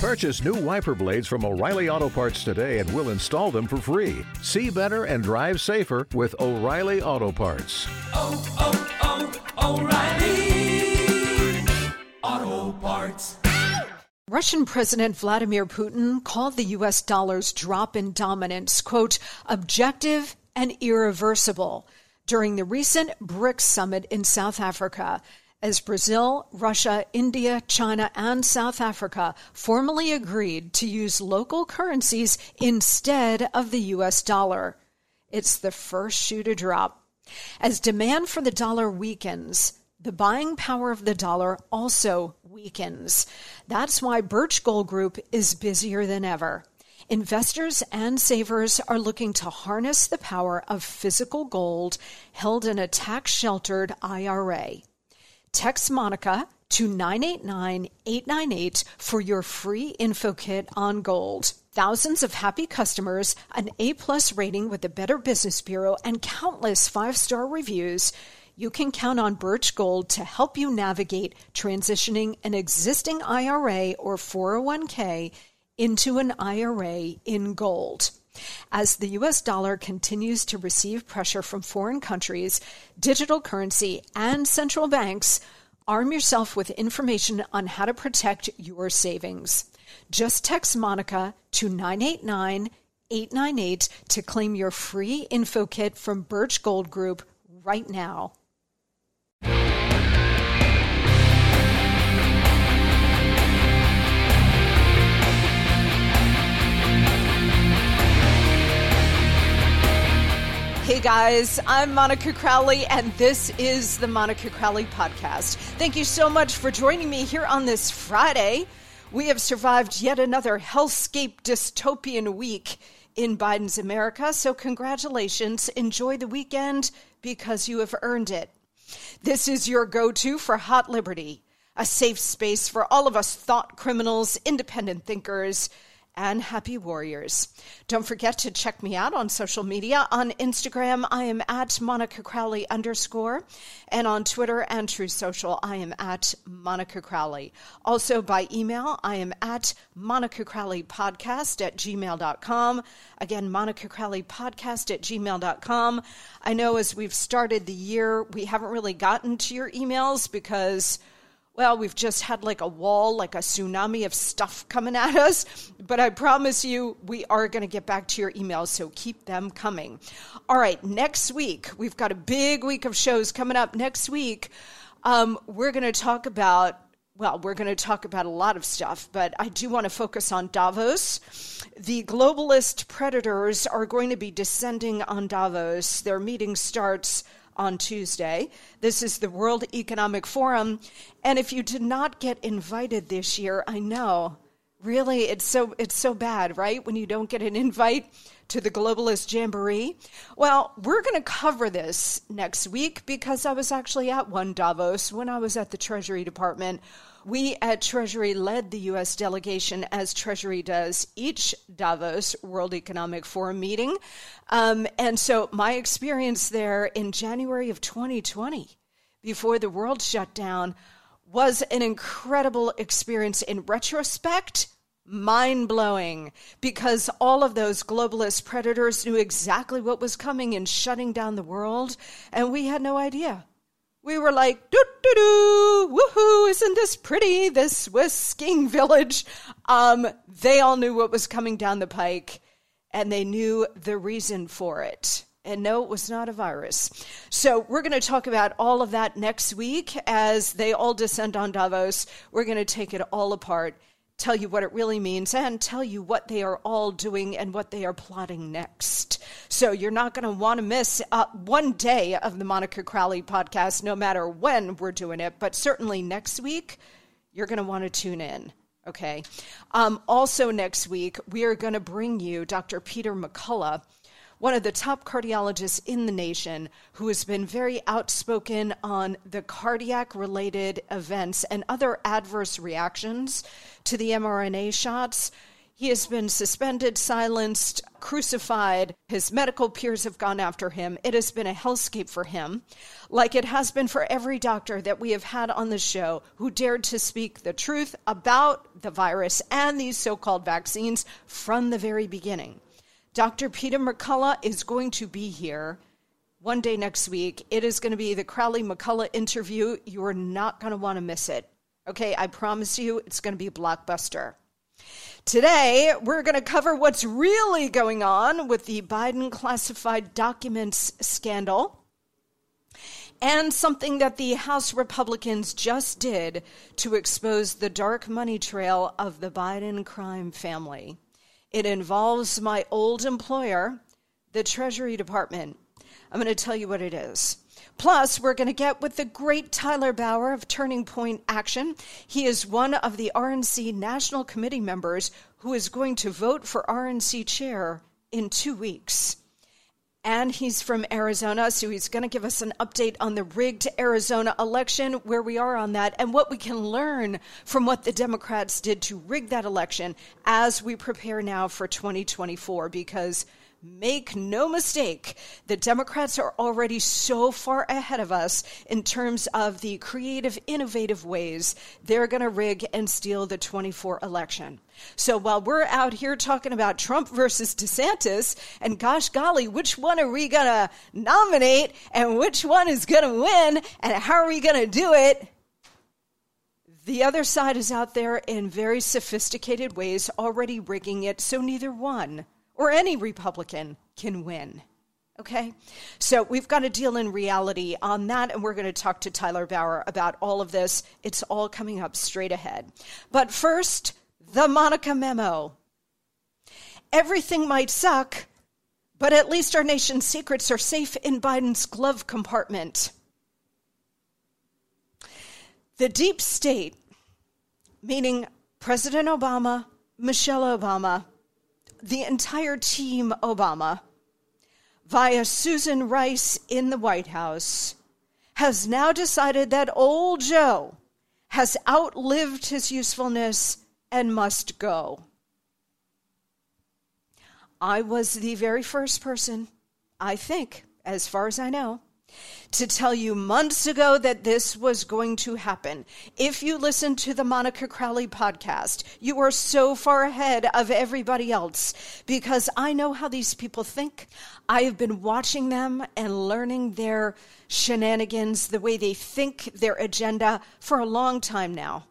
Purchase new wiper blades from O'Reilly Auto Parts today and we'll install them for free. See better and drive safer with O'Reilly Auto Parts. oh, oh, oh O'Reilly Auto Parts. Russian President Vladimir Putin called the U.S. dollar's drop in dominance, quote, objective and irreversible during the recent BRICS summit in South Africa as Brazil, Russia, India, China, and South Africa formally agreed to use local currencies instead of the U.S. dollar. It's the first shoe to drop. As demand for the dollar weakens, the buying power of the dollar also weakens. That's why Birch Gold Group is busier than ever. Investors and savers are looking to harness the power of physical gold held in a tax sheltered IRA. Text Monica to 989 898 for your free info kit on gold. Thousands of happy customers, an A plus rating with the Better Business Bureau, and countless five star reviews. You can count on Birch Gold to help you navigate transitioning an existing IRA or 401k into an IRA in gold. As the US dollar continues to receive pressure from foreign countries, digital currency, and central banks, arm yourself with information on how to protect your savings. Just text Monica to 989 898 to claim your free info kit from Birch Gold Group right now. Hey guys, I'm Monica Crowley, and this is the Monica Crowley Podcast. Thank you so much for joining me here on this Friday. We have survived yet another hellscape dystopian week in Biden's America, so congratulations. Enjoy the weekend because you have earned it. This is your go to for Hot Liberty, a safe space for all of us thought criminals, independent thinkers, and happy warriors. Don't forget to check me out on social media. On Instagram, I am at Monica Crowley underscore, and on Twitter and Truth Social, I am at Monica Crowley. Also by email, I am at Monica Crowley Podcast at gmail.com. Again, Monica Crowley Podcast at gmail.com. I know as we've started the year, we haven't really gotten to your emails because well, we've just had like a wall, like a tsunami of stuff coming at us. But I promise you, we are going to get back to your emails, so keep them coming. All right, next week, we've got a big week of shows coming up. Next week, um, we're going to talk about well, we're going to talk about a lot of stuff, but I do want to focus on Davos. The globalist predators are going to be descending on Davos. Their meeting starts on Tuesday. This is the World Economic Forum. And if you did not get invited this year, I know. Really, it's so it's so bad, right? When you don't get an invite to the globalist jamboree. Well, we're going to cover this next week because I was actually at one Davos when I was at the Treasury Department we at Treasury led the U.S. delegation, as Treasury does each Davos World Economic Forum meeting. Um, and so my experience there in January of 2020, before the world shut down, was an incredible experience in retrospect. Mind blowing because all of those globalist predators knew exactly what was coming in shutting down the world, and we had no idea we were like, doo doo doo, woohoo, isn't this pretty? This Swiss whisking village. Um, they all knew what was coming down the pike and they knew the reason for it. And no, it was not a virus. So, we're going to talk about all of that next week as they all descend on Davos. We're going to take it all apart tell you what it really means, and tell you what they are all doing and what they are plotting next. So you're not going to want to miss uh, one day of the Monica Crowley podcast, no matter when we're doing it. But certainly next week, you're going to want to tune in. Okay. Um, also, next week, we are going to bring you Dr. Peter McCullough one of the top cardiologists in the nation who has been very outspoken on the cardiac related events and other adverse reactions to the mRNA shots. He has been suspended, silenced, crucified. His medical peers have gone after him. It has been a hellscape for him, like it has been for every doctor that we have had on the show who dared to speak the truth about the virus and these so called vaccines from the very beginning. Dr. Peter McCullough is going to be here one day next week. It is going to be the Crowley McCullough interview. You are not going to want to miss it. Okay, I promise you, it's going to be a blockbuster. Today, we're going to cover what's really going on with the Biden classified documents scandal and something that the House Republicans just did to expose the dark money trail of the Biden crime family. It involves my old employer, the Treasury Department. I'm going to tell you what it is. Plus, we're going to get with the great Tyler Bowyer of Turning Point Action. He is one of the RNC National Committee members who is going to vote for RNC chair in two weeks. And he's from Arizona, so he's going to give us an update on the rigged Arizona election, where we are on that, and what we can learn from what the Democrats did to rig that election as we prepare now for 2024. Because Make no mistake, the Democrats are already so far ahead of us in terms of the creative, innovative ways they're going to rig and steal the 24 election. So while we're out here talking about Trump versus DeSantis, and gosh golly, which one are we going to nominate and which one is going to win and how are we going to do it? The other side is out there in very sophisticated ways already rigging it so neither one or any Republican can win. Okay? So we've got to deal in reality on that, and we're going to talk to Tyler Bowyer about all of this. It's all coming up straight ahead. But first, the Monica memo. Everything might suck, but at least our nation's secrets are safe in Biden's glove compartment. The deep state, meaning President Obama, Michelle Obama, the entire team Obama, via Susan Rice in the White House, has now decided that old Joe has outlived his usefulness and must go. I was the very first person, I think, as far as I know, to tell you months ago that this was going to happen. If you listen to the Monica Crowley podcast, you are so far ahead of everybody else because I know how these people think. I have been watching them and learning their shenanigans, the way they think, their agenda for a long time now.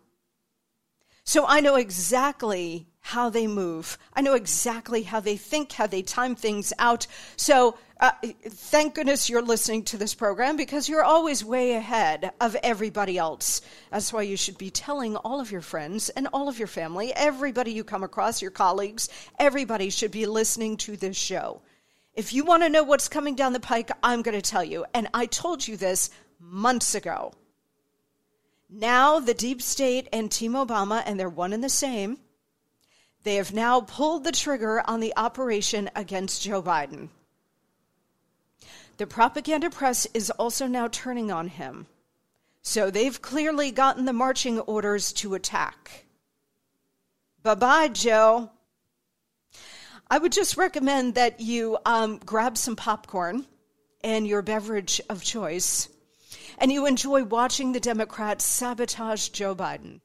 So I know exactly how they move. I know exactly how they think, how they time things out. So uh, thank goodness you're listening to this program because you're always way ahead of everybody else. That's why you should be telling all of your friends and all of your family, everybody you come across, your colleagues, everybody should be listening to this show. If you want to know what's coming down the pike, I'm going to tell you. And I told you this months ago. Now, the deep state and Team Obama, and they're one and the same, they have now pulled the trigger on the operation against Joe Biden. The propaganda press is also now turning on him. So they've clearly gotten the marching orders to attack. Bye bye, Joe. I would just recommend that you um, grab some popcorn and your beverage of choice, and you enjoy watching the Democrats sabotage Joe Biden.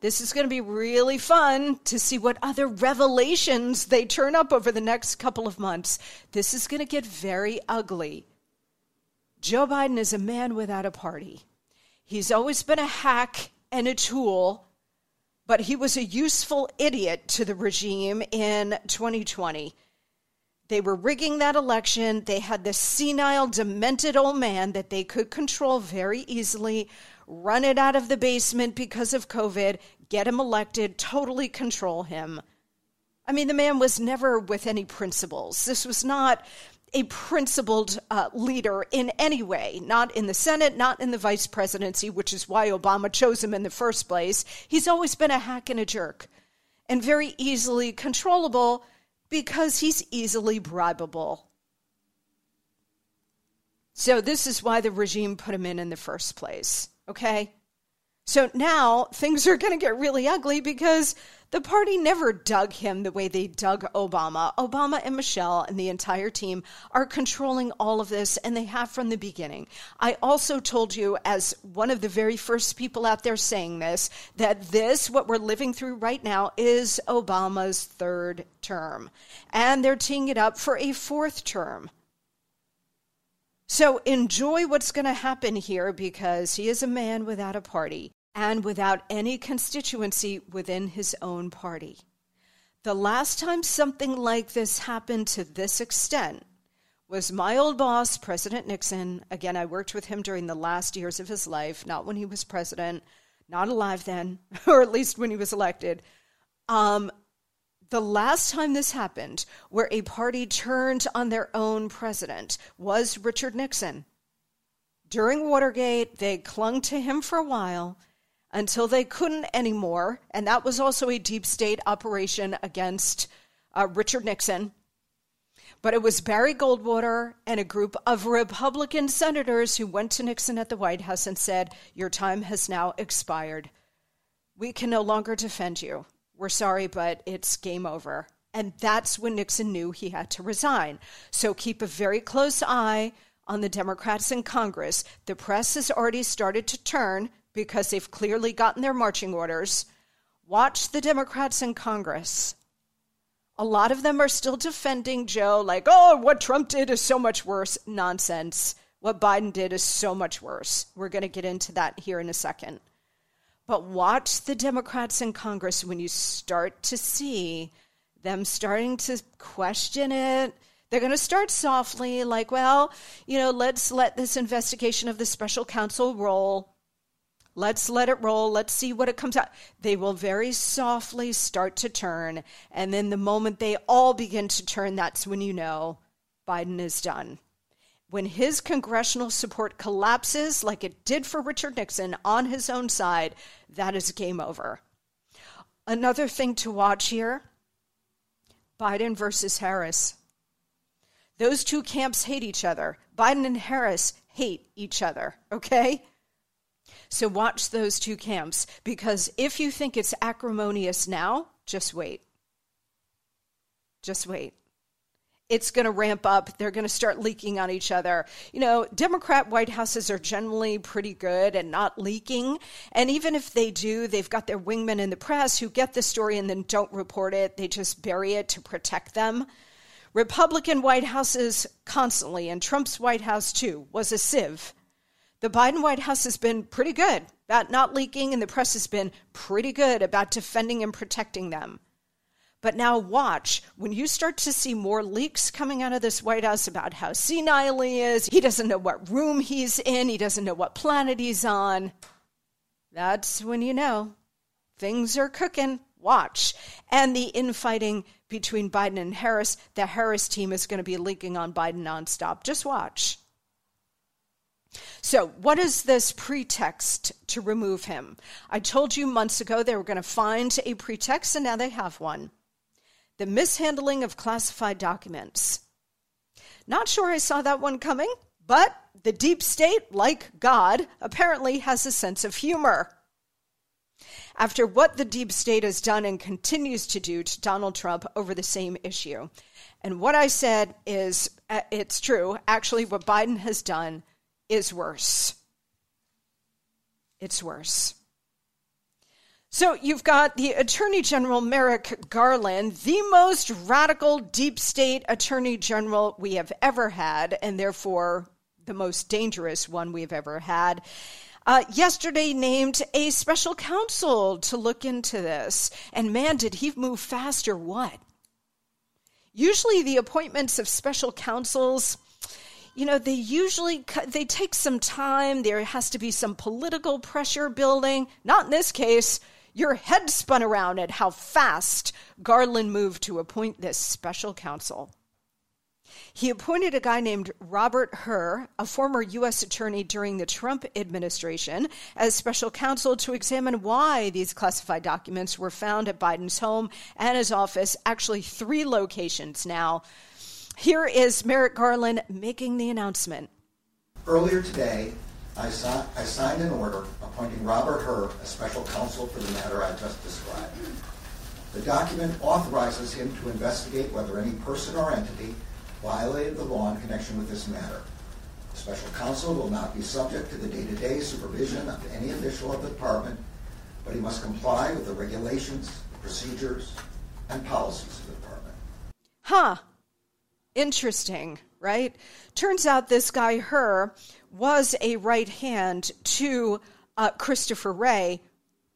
This is going to be really fun to see what other revelations they turn up over the next couple of months. This is going to get very ugly. Joe Biden is a man without a party. He's always been a hack and a tool, but he was a useful idiot to the regime in 2020. They were rigging that election. They had this senile, demented old man that they could control very easily run it out of the basement because of COVID, get him elected, totally control him. I mean, the man was never with any principles. This was not a principled uh, leader in any way, not in the Senate, not in the vice presidency, which is why Obama chose him in the first place. He's always been a hack and a jerk and very easily controllable because he's easily bribable. So, this is why the regime put him in in the first place. Okay? So now things are going to get really ugly because the party never dug him the way they dug Obama. Obama and Michelle and the entire team are controlling all of this, and they have from the beginning. I also told you, as one of the very first people out there saying this, that this, what we're living through right now, is Obama's third term. And they're teeing it up for a fourth term. So enjoy what's going to happen here because he is a man without a party and without any constituency within his own party. The last time something like this happened to this extent was my old boss, President Nixon. Again, I worked with him during the last years of his life, not when he was president, not alive then, or at least when he was elected. Um, the last time this happened, where a party turned on their own president, was Richard Nixon. During Watergate, they clung to him for a while until they couldn't anymore. And that was also a deep state operation against uh, Richard Nixon. But it was Barry Goldwater and a group of Republican senators who went to Nixon at the White House and said, Your time has now expired. We can no longer defend you. We're sorry, but it's game over. And that's when Nixon knew he had to resign. So keep a very close eye on the Democrats in Congress. The press has already started to turn because they've clearly gotten their marching orders. Watch the Democrats in Congress. A lot of them are still defending Joe, like, oh, what Trump did is so much worse. Nonsense. What Biden did is so much worse. We're going to get into that here in a second. But watch the Democrats in Congress when you start to see them starting to question it. They're going to start softly, like, well, you know, let's let this investigation of the special counsel roll. Let's let it roll. Let's see what it comes out. They will very softly start to turn. And then the moment they all begin to turn, that's when you know Biden is done. When his congressional support collapses, like it did for Richard Nixon on his own side, that is game over. Another thing to watch here Biden versus Harris. Those two camps hate each other. Biden and Harris hate each other, okay? So watch those two camps because if you think it's acrimonious now, just wait. Just wait. It's going to ramp up. They're going to start leaking on each other. You know, Democrat White Houses are generally pretty good at not leaking. And even if they do, they've got their wingmen in the press who get the story and then don't report it. They just bury it to protect them. Republican White Houses constantly, and Trump's White House too, was a sieve the Biden White House has been pretty good about not leaking, and the press has been pretty good about defending and protecting them. But now, watch when you start to see more leaks coming out of this White House about how senile he is, he doesn't know what room he's in, he doesn't know what planet he's on. That's when you know things are cooking. Watch. And the infighting between Biden and Harris, the Harris team is going to be leaking on Biden nonstop. Just watch. So, what is this pretext to remove him? I told you months ago they were going to find a pretext, and now they have one the mishandling of classified documents. Not sure I saw that one coming, but the deep state, like God, apparently has a sense of humor. After what the deep state has done and continues to do to Donald Trump over the same issue. And what I said is, uh, it's true. Actually, what Biden has done is worse. It's worse. So you've got the Attorney General Merrick Garland, the most radical deep state Attorney General we have ever had, and therefore the most dangerous one we've ever had. Uh, yesterday named a special counsel to look into this. And man, did he move fast or what? Usually, the appointments of special counsels you know they usually they take some time there has to be some political pressure building not in this case your head spun around at how fast garland moved to appoint this special counsel he appointed a guy named Robert Hur, a former U.S. attorney during the Trump administration, as special counsel to examine why these classified documents were found at Biden's home and his office, actually, three locations now. Here is Merrick Garland making the announcement. Earlier today, I, I signed an order appointing Robert Hur as special counsel for the matter I just described. The document authorizes him to investigate whether any person or entity violated the law in connection with this matter. The special counsel will not be subject to the day-to-day supervision of any official of the department, but he must comply with the regulations, procedures, and policies of the department. Huh. Interesting, right? Turns out this guy, Hur, was a right hand to uh, Christopher Wray,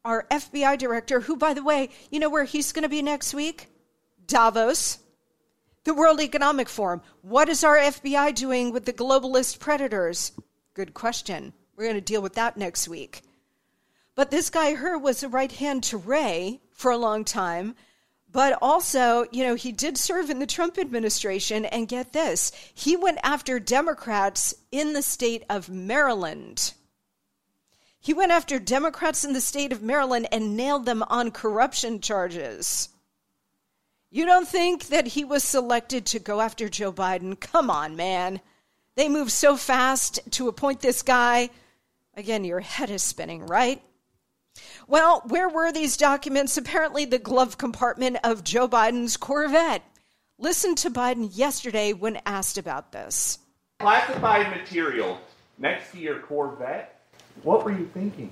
our FBI director, who, by the way, you know where he's going to be next week? Davos, the World Economic Forum. What is our FBI doing with the globalist predators? Good question. We're going to deal with that next week. But this guy, Hur, was a right hand to Wray for a long time. But also, you know, he did serve in the Trump administration. And get this, he went after Democrats in the state of Maryland. He went after Democrats in the state of Maryland and nailed them on corruption charges. You don't think that he was selected to go after Joe Biden? Come on, man. They move so fast to appoint this guy. Again, your head is spinning, right? Well, where were these documents? Apparently, the glove compartment of Joe Biden's Corvette. Listen to Biden yesterday when asked about this. Classified material next to your Corvette. What were you thinking?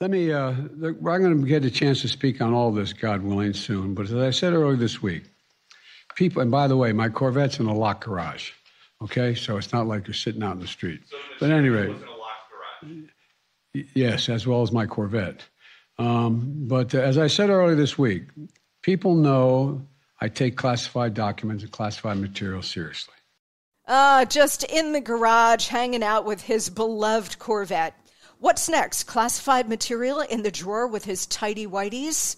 Let me, uh, I'm going to get a chance to speak on all this, God willing, soon. But as I said earlier this week, people, and by the way, my Corvette's in a locked garage, okay? So it's not like you're sitting out in the street. So but at any rate, was in a locked garage. Yes, as well as my Corvette. Um, but uh, as I said earlier this week, people know I take classified documents and classified material seriously. Uh, just in the garage hanging out with his beloved Corvette. What's next? Classified material in the drawer with his tidy whities?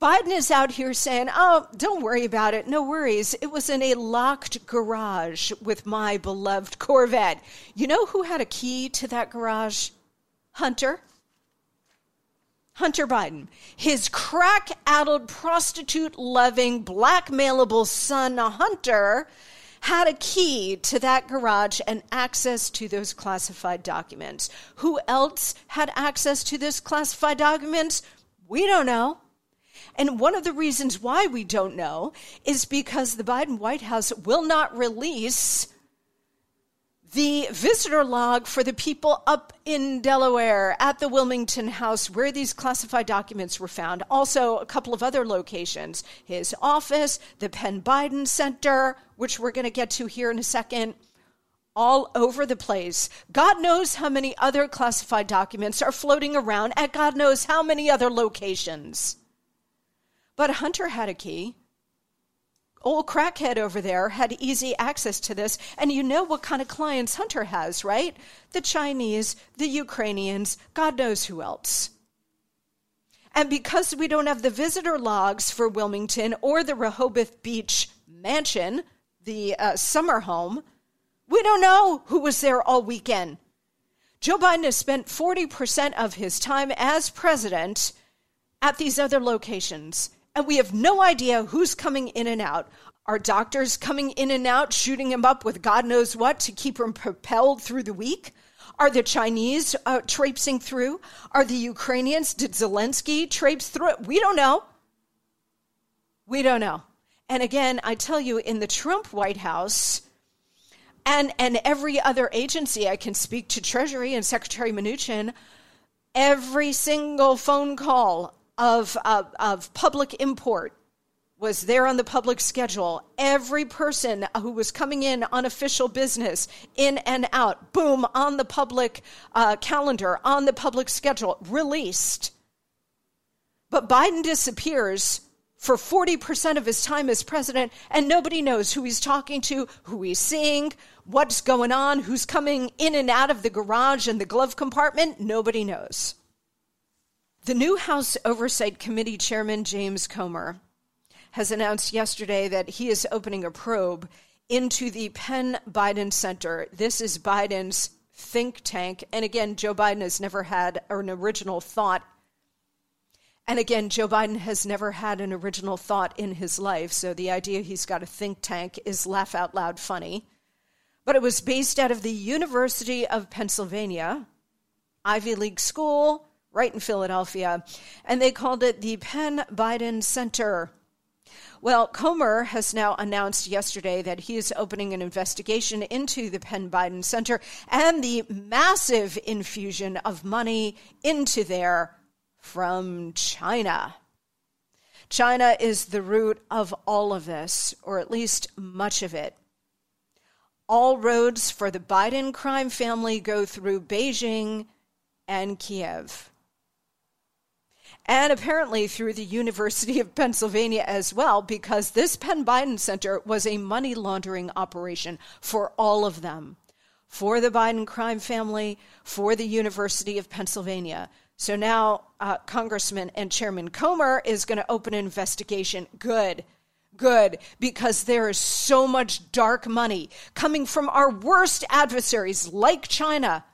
Biden is out here saying, Oh, don't worry about it. No worries. It was in a locked garage with my beloved Corvette. You know who had a key to that garage? Hunter. Hunter Biden. His crack addled, prostitute loving, blackmailable son, Hunter, had a key to that garage and access to those classified documents. Who else had access to those classified documents? We don't know. And one of the reasons why we don't know is because the Biden White House will not release the visitor log for the people up in Delaware at the Wilmington House where these classified documents were found. Also, a couple of other locations his office, the Penn Biden Center, which we're going to get to here in a second. All over the place. God knows how many other classified documents are floating around at God knows how many other locations. But Hunter had a key old crackhead over there had easy access to this. And you know what kind of clients Hunter has, right? The Chinese, the Ukrainians, God knows who else. And because we don't have the visitor logs for Wilmington or the Rehoboth Beach mansion, the uh, summer home, we don't know who was there all weekend. Joe Biden has spent 40% of his time as president at these other locations and we have no idea who's coming in and out. Are doctors coming in and out, shooting him up with God knows what to keep him propelled through the week? Are the Chinese uh, traipsing through? Are the Ukrainians? Did Zelensky traipse through? We don't know. We don't know. And again, I tell you, in the Trump White House, and and every other agency I can speak to Treasury and Secretary Mnuchin, every single phone call of, of, of public import was there on the public schedule. Every person who was coming in on official business, in and out, boom, on the public uh, calendar, on the public schedule, released. But Biden disappears for 40% of his time as president, and nobody knows who he's talking to, who he's seeing, what's going on, who's coming in and out of the garage and the glove compartment. Nobody knows. The new House Oversight Committee Chairman James Comer has announced yesterday that he is opening a probe into the Penn Biden Center. This is Biden's think tank. And again, Joe Biden has never had an original thought. And again, Joe Biden has never had an original thought in his life. So the idea he's got a think tank is laugh out loud funny. but it was based out of the University of Pennsylvania, Ivy League school, right in Philadelphia, and they called it the Penn Biden Center. Well, Comer has now announced yesterday that he is opening an investigation into the Penn Biden Center and the massive infusion of money into there from China. China is the root of all of this, or at least much of it. All roads for the Biden crime family go through Beijing and Kiev and apparently through the University of Pennsylvania as well, because this Penn Biden Center was a money laundering operation for all of them for the Biden crime family, for the University of Pennsylvania. So now uh, Congressman and Chairman Comer is going to open an investigation. Good. Good, because there is so much dark money coming from our worst adversaries like China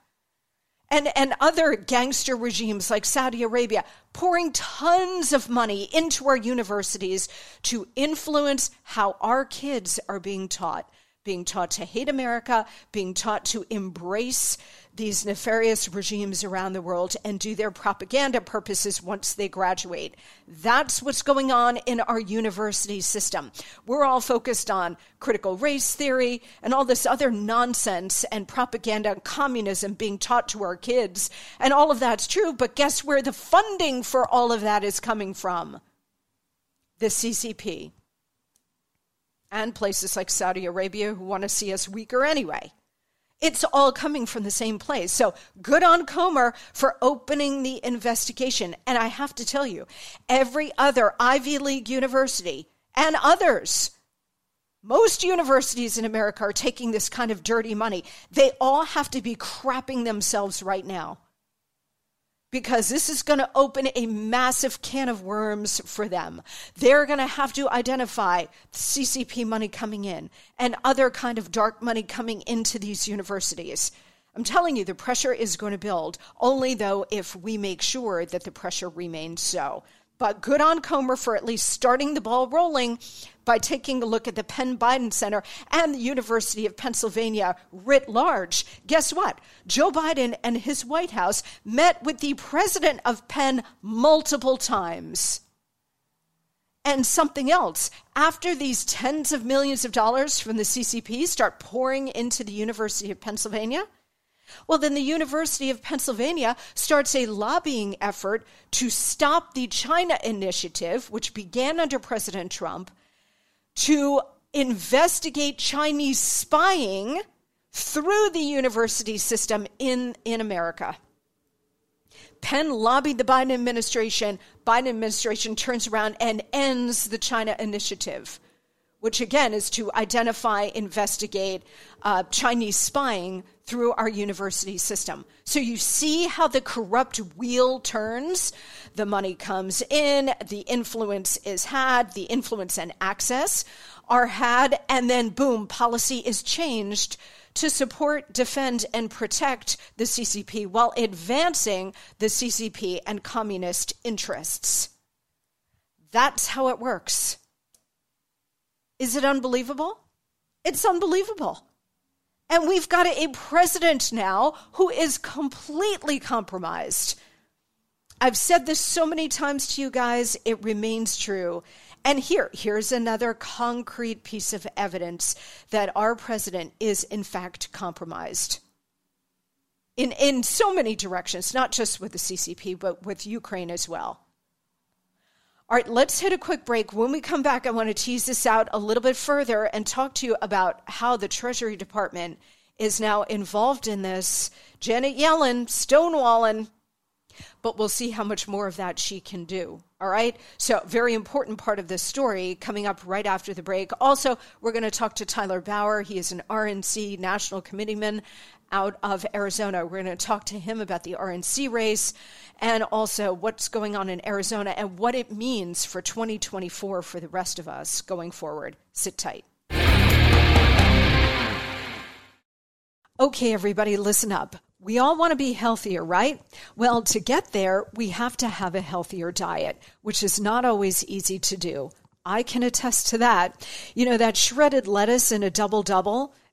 and, and other gangster regimes like Saudi Arabia pouring tons of money into our universities to influence how our kids are being taught being taught to hate America, being taught to embrace these nefarious regimes around the world and do their propaganda purposes once they graduate. That's what's going on in our university system. We're all focused on critical race theory and all this other nonsense and propaganda and communism being taught to our kids. And all of that's true, but guess where the funding for all of that is coming from? The CCP and places like Saudi Arabia who want to see us weaker anyway. It's all coming from the same place. So good on Comer for opening the investigation. And I have to tell you, every other Ivy League university and others, most universities in America are taking this kind of dirty money. They all have to be crapping themselves right now because this is going to open a massive can of worms for them. They're going to have to identify CCP money coming in and other kind of dark money coming into these universities. I'm telling you, the pressure is going to build, only though if we make sure that the pressure remains so. But good on Comer for at least starting the ball rolling by taking a look at the Penn Biden Center and the University of Pennsylvania writ large. Guess what? Joe Biden and his White House met with the president of Penn multiple times. And something else, after these tens of millions of dollars from the CCP start pouring into the University of Pennsylvania, well, then the University of Pennsylvania starts a lobbying effort to stop the China initiative, which began under President Trump, to investigate Chinese spying through the university system in, in America. Penn lobbied the Biden administration. Biden administration turns around and ends the China initiative which again is to identify, investigate uh, Chinese spying through our university system. So you see how the corrupt wheel turns. The money comes in, the influence is had, the influence and access are had, and then boom, policy is changed to support, defend, and protect the CCP while advancing the CCP and communist interests. That's how it works. Is it unbelievable? It's unbelievable. And we've got a president now who is completely compromised. I've said this so many times to you guys, it remains true. And here, here's another concrete piece of evidence that our president is in fact compromised. In, in so many directions, not just with the CCP, but with Ukraine as well. All right, let's hit a quick break. When we come back, I want to tease this out a little bit further and talk to you about how the Treasury Department is now involved in this. Janet Yellen stonewalling, but we'll see how much more of that she can do. All right. So, very important part of this story coming up right after the break. Also, we're going to talk to Tyler Bowyer. He is an RNC national committeeman out of Arizona. We're going to talk to him about the RNC race and also what's going on in Arizona and what it means for 2024 for the rest of us going forward. Sit tight. Okay, everybody, listen up. We all want to be healthier, right? Well, to get there, we have to have a healthier diet, which is not always easy to do. I can attest to that. You know, that shredded lettuce in a double double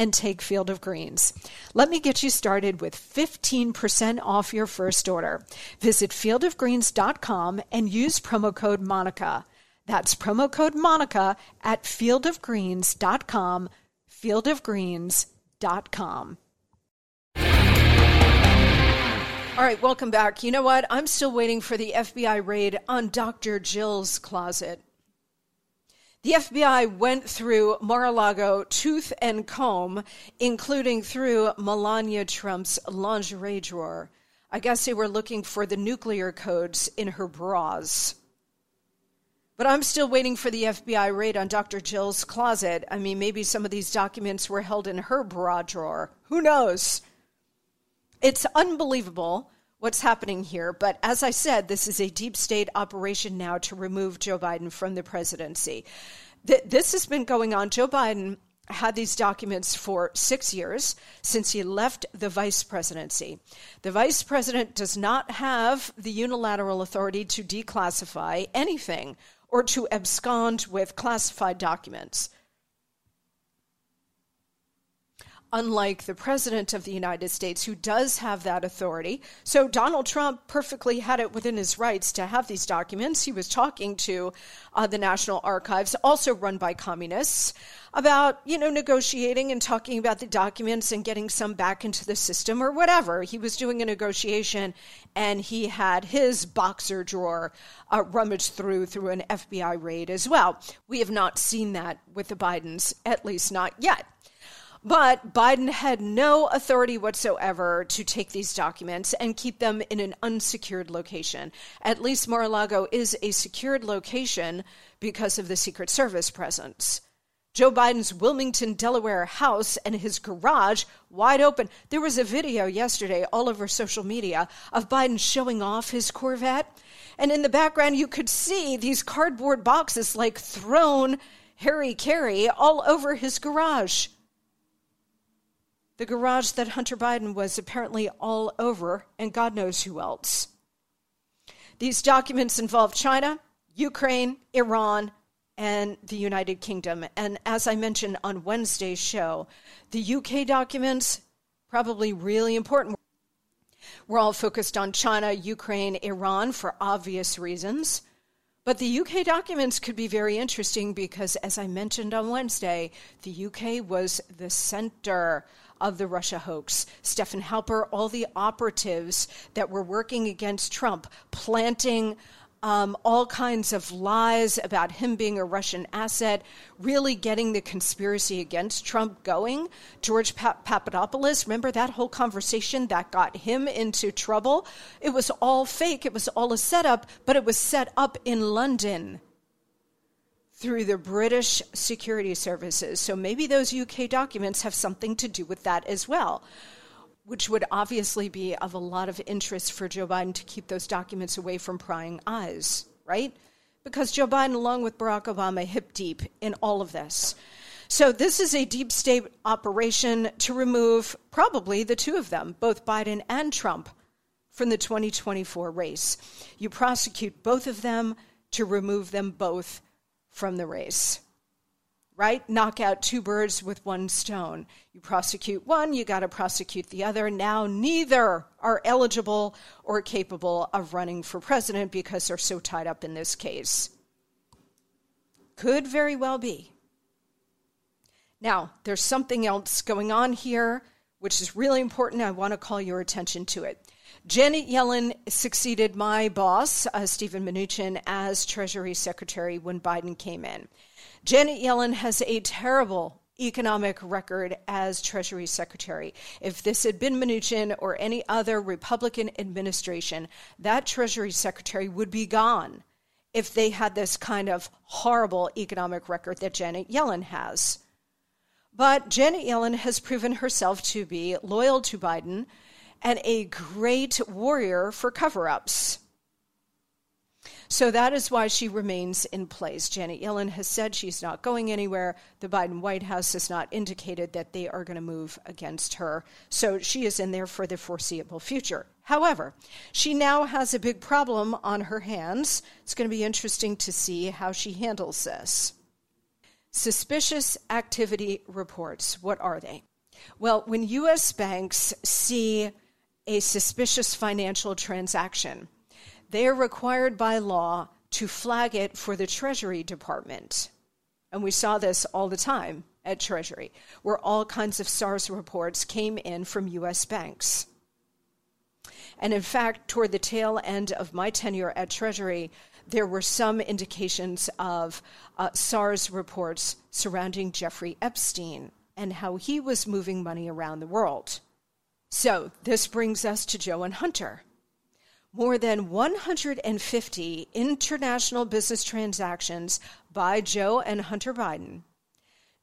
and take Field of Greens. Let me get you started with 15% off your first order. Visit fieldofgreens.com and use promo code Monica. That's promo code Monica at fieldofgreens.com, fieldofgreens.com. All right, welcome back. You know what? I'm still waiting for the FBI raid on Dr. Jill's closet. The FBI went through Mar a Lago tooth and comb, including through Melania Trump's lingerie drawer. I guess they were looking for the nuclear codes in her bras. But I'm still waiting for the FBI raid on Dr. Jill's closet. I mean, maybe some of these documents were held in her bra drawer. Who knows? It's unbelievable what's happening here. But as I said, this is a deep state operation now to remove Joe Biden from the presidency. Th- this has been going on. Joe Biden had these documents for six years since he left the vice presidency. The vice president does not have the unilateral authority to declassify anything or to abscond with classified documents. Unlike the President of the United States, who does have that authority. So Donald Trump perfectly had it within his rights to have these documents. He was talking to uh, the National Archives, also run by communists, about, you know, negotiating and talking about the documents and getting some back into the system or whatever. He was doing a negotiation and he had his boxer drawer uh, rummaged through through an FBI raid as well. We have not seen that with the Bidens, at least not yet. But Biden had no authority whatsoever to take these documents and keep them in an unsecured location. At least Mar a Lago is a secured location because of the Secret Service presence. Joe Biden's Wilmington, Delaware house and his garage wide open. There was a video yesterday all over social media of Biden showing off his Corvette. And in the background, you could see these cardboard boxes like thrown Harry Carey all over his garage the garage that Hunter Biden was apparently all over, and God knows who else. These documents involve China, Ukraine, Iran, and the United Kingdom. And as I mentioned on Wednesday's show, the UK documents probably really important. We're all focused on China, Ukraine, Iran for obvious reasons. But the UK documents could be very interesting because, as I mentioned on Wednesday, the UK was the center of the Russia hoax. Stephen Halper, all the operatives that were working against Trump, planting um, all kinds of lies about him being a Russian asset, really getting the conspiracy against Trump going. George pa- Papadopoulos, remember that whole conversation that got him into trouble? It was all fake, it was all a setup, but it was set up in London through the British security services. So maybe those UK documents have something to do with that as well, which would obviously be of a lot of interest for Joe Biden to keep those documents away from prying eyes, right? Because Joe Biden, along with Barack Obama, hip deep in all of this. So this is a deep state operation to remove probably the two of them, both Biden and Trump, from the 2024 race. You prosecute both of them to remove them both from the race. right? Knock out two birds with one stone. You prosecute one, you got to prosecute the other. Now, neither are eligible or capable of running for president because they're so tied up in this case. Could very well be. Now, there's something else going on here, which is really important. I want to call your attention to it. Janet Yellen succeeded my boss, uh, Steven Mnuchin, as Treasury Secretary when Biden came in. Janet Yellen has a terrible economic record as Treasury Secretary. If this had been Mnuchin or any other Republican administration, that Treasury Secretary would be gone if they had this kind of horrible economic record that Janet Yellen has. But Janet Yellen has proven herself to be loyal to Biden and a great warrior for cover ups. So that is why she remains in place. Janet Yellen has said she's not going anywhere. The Biden White House has not indicated that they are going to move against her. So she is in there for the foreseeable future. However, she now has a big problem on her hands. It's going to be interesting to see how she handles this. Suspicious activity reports. What are they? Well, when U.S. banks see a suspicious financial transaction, they are required by law to flag it for the Treasury Department. And we saw this all the time at Treasury, where all kinds of SARs reports came in from U.S. banks. And in fact, toward the tail end of my tenure at Treasury, there were some indications of uh, SARs reports surrounding Jeffrey Epstein and how he was moving money around the world. So this brings us to Joe and Hunter more than 150 international business transactions by Joe and Hunter Biden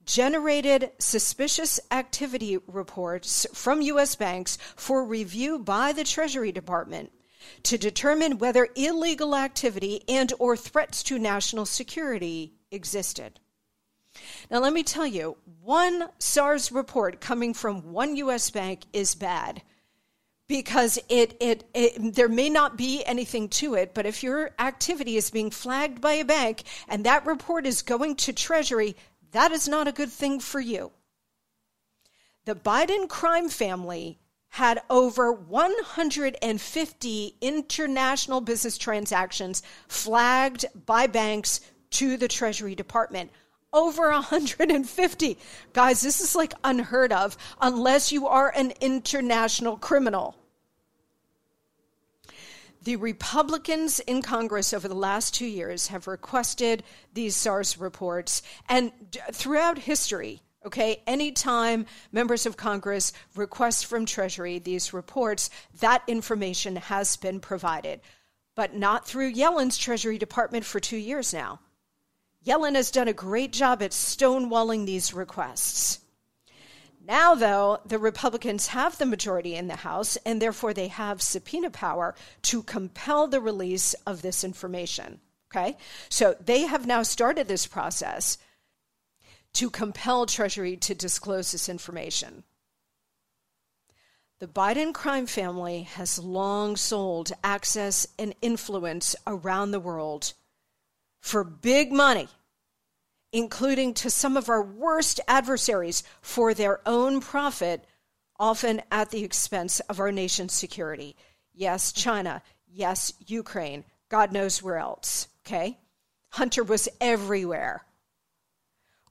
generated suspicious activity reports from U.S. banks for review by the Treasury Department to determine whether illegal activity and or threats to national security existed. Now let me tell you, one SARs report coming from one US bank is bad because it, it, it, there may not be anything to it but if your activity is being flagged by a bank and that report is going to treasury that is not a good thing for you. The biden crime family had over 150 international business transactions flagged by banks to the treasury department over 150. Guys, this is like unheard of unless you are an international criminal. The Republicans in Congress over the last two years have requested these SARs reports, and throughout history, okay, anytime members of Congress request from Treasury these reports, that information has been provided, but not through Yellen's Treasury Department for two years now. Yellen has done a great job at stonewalling these requests. Now, though, the Republicans have the majority in the House, and therefore they have subpoena power to compel the release of this information. Okay? So they have now started this process to compel Treasury to disclose this information. The Biden crime family has long sold access and influence around the world for big money including to some of our worst adversaries for their own profit, often at the expense of our nation's security. Yes, China. Yes, Ukraine. God knows where else. Okay? Hunter was everywhere.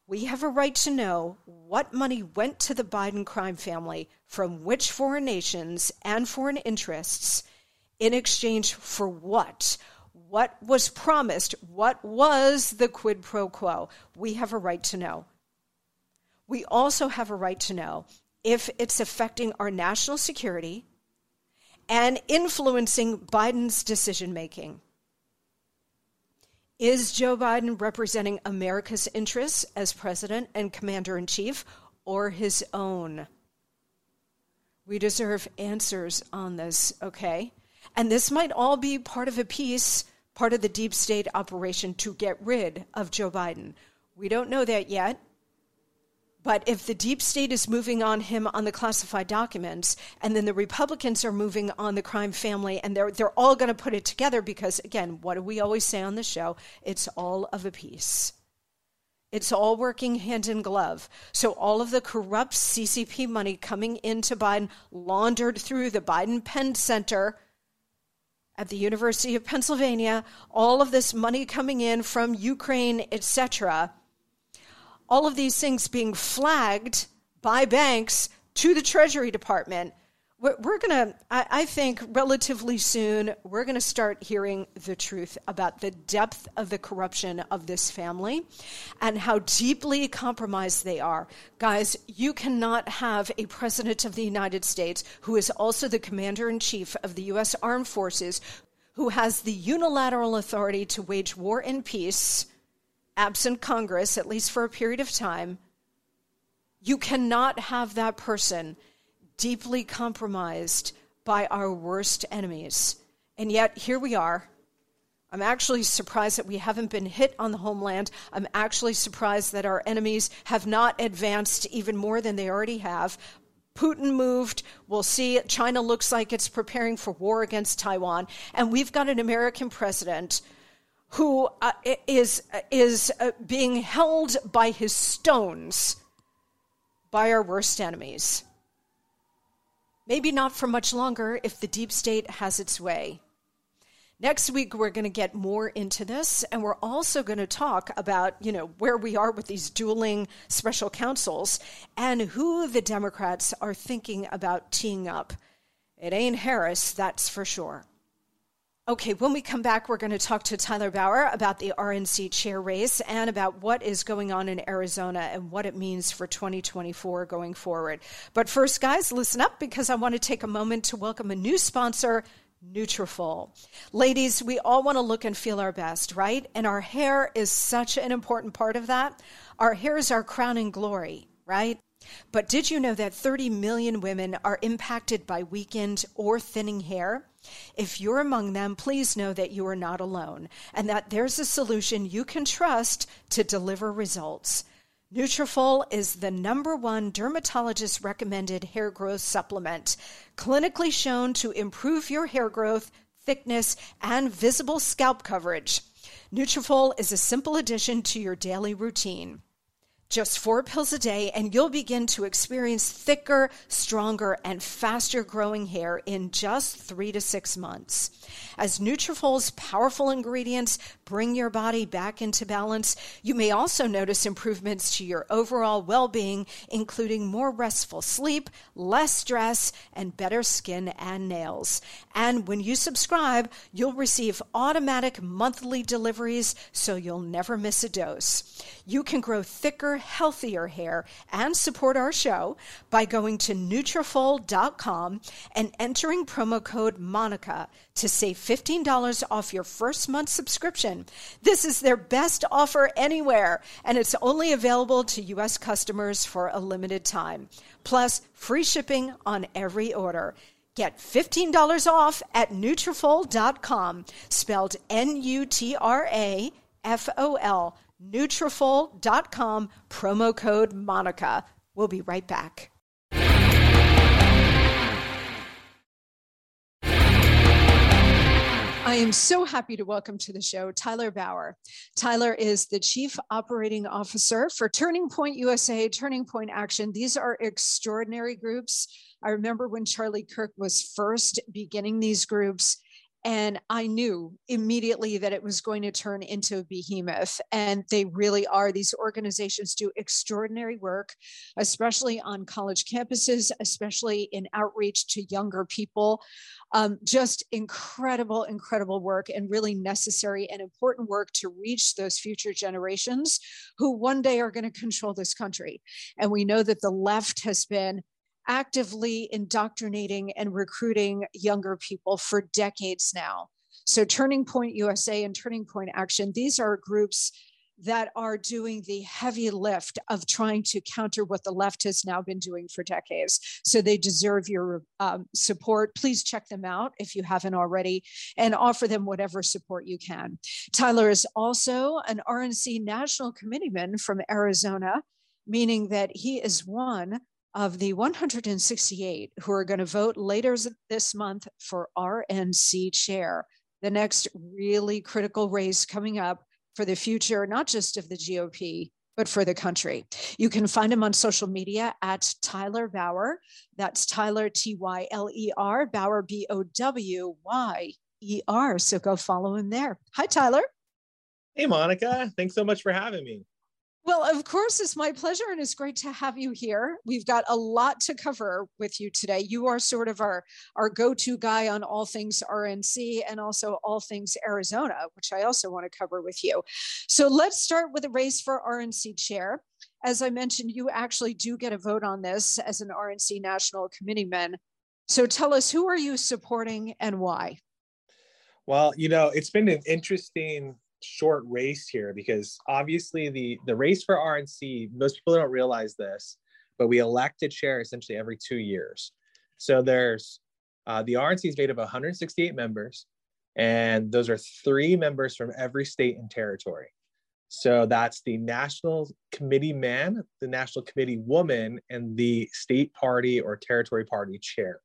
We have a right to know what money went to the Biden crime family from which foreign nations and foreign interests in exchange for what? What was promised, what was the quid pro quo. We have a right to know. We also have a right to know if it's affecting our national security and influencing Biden's decision making. Is Joe Biden representing America's interests as president and commander in chief or his own? We deserve answers on this, okay? And this might all be part of a piece, part of the deep state operation to get rid of Joe Biden. We don't know that yet. But if the deep state is moving on him on the classified documents, and then the Republicans are moving on the crime family, and they're, they're all going to put it together because, again, what do we always say on the show? It's all of a piece. It's all working hand in glove. So all of the corrupt CCP money coming into Biden, laundered through the Biden Penn Center at the University of Pennsylvania, all of this money coming in from Ukraine, etc. All of these things being flagged by banks to the Treasury Department we're going to, I think, relatively soon, we're going to start hearing the truth about the depth of the corruption of this family and how deeply compromised they are. Guys, you cannot have a president of the United States who is also the commander in chief of the U.S. Armed Forces, who has the unilateral authority to wage war and peace, absent Congress, at least for a period of time. You cannot have that person deeply compromised by our worst enemies. And yet, here we are. I'm actually surprised that we haven't been hit on the homeland. I'm actually surprised that our enemies have not advanced even more than they already have. Putin moved. We'll see. China looks like it's preparing for war against Taiwan. And we've got an American president who uh, is is uh, being held by his stones by our worst enemies. Maybe not for much longer if the deep state has its way. Next week, we're going to get more into this, and we're also going to talk about, you know, where we are with these dueling special counsels and who the Democrats are thinking about teeing up. It ain't Harris, that's for sure. Okay, when we come back, we're going to talk to Tyler Bowyer about the RNC chair race and about what is going on in Arizona and what it means for 2024 going forward. But first, guys, listen up because I want to take a moment to welcome a new sponsor, Nutrafol. Ladies, we all want to look and feel our best, right? And our hair is such an important part of that. Our hair is our crowning glory, right? But did you know that 30 million women are impacted by weakened or thinning hair? If you're among them, please know that you are not alone and that there's a solution you can trust to deliver results. Nutrafol is the number one dermatologist recommended hair growth supplement, clinically shown to improve your hair growth, thickness, and visible scalp coverage. Nutrafol is a simple addition to your daily routine. Just four pills a day, and you'll begin to experience thicker, stronger, and faster growing hair in just three to six months. As Nutrafol's powerful ingredients bring your body back into balance, you may also notice improvements to your overall well being, including more restful sleep, less stress, and better skin and nails. And when you subscribe, you'll receive automatic monthly deliveries so you'll never miss a dose. You can grow thicker, healthier hair and support our show by going to Nutrafol.com and entering promo code MONICA to save $15 off your first month subscription. This is their best offer anywhere, and it's only available to U.S. customers for a limited time. Plus, free shipping on every order. Get $15 off at Nutrafol.com, spelled N-U-T-R-A-F-O-L Nutrafol.com, promo code Monica. We'll be right back. I am so happy to welcome to the show Tyler Bowyer. Tyler is the Chief Operating Officer for Turning Point USA, Turning Point Action. These are extraordinary groups. I remember when Charlie Kirk was first beginning these groups, and I knew immediately that it was going to turn into a behemoth. And they really are. These organizations do extraordinary work, especially on college campuses, especially in outreach to younger people. Um, just incredible, incredible work, and really necessary and important work to reach those future generations who one day are going to control this country. And we know that the left has been actively indoctrinating and recruiting younger people for decades now. So, Turning Point USA and Turning Point Action, these are groups that are doing the heavy lift of trying to counter what the left has now been doing for decades. So they deserve your um, support. Please check them out if you haven't already and offer them whatever support you can. Tyler is also an RNC national committeeman from Arizona, meaning that he is one of the 168 who are going to vote later this month for RNC chair, the next really critical race coming up for the future, not just of the GOP, but for the country. You can find him on social media at Tyler Bowyer. That's Tyler, T Y L E R, Bowyer, B O W Y E R. So go follow him there. Hi, Tyler. Hey, Monica. Thanks so much for having me. Well, of course, it's my pleasure and it's great to have you here. We've got a lot to cover with you today. You are sort of our, our go to guy on all things RNC and also all things Arizona, which I also want to cover with you. So let's start with a race for RNC chair. As I mentioned, you actually do get a vote on this as an RNC National Committeeman. So tell us, who are you supporting and why? Well, you know, it's been an interesting short race here because obviously the the race for RNC most people don't realize this but we elect a chair essentially every two years. So there's uh, the RNC is made of 168 members and those are three members from every state and territory. So that's the national committee man the national committee woman and the state party or territory party chair.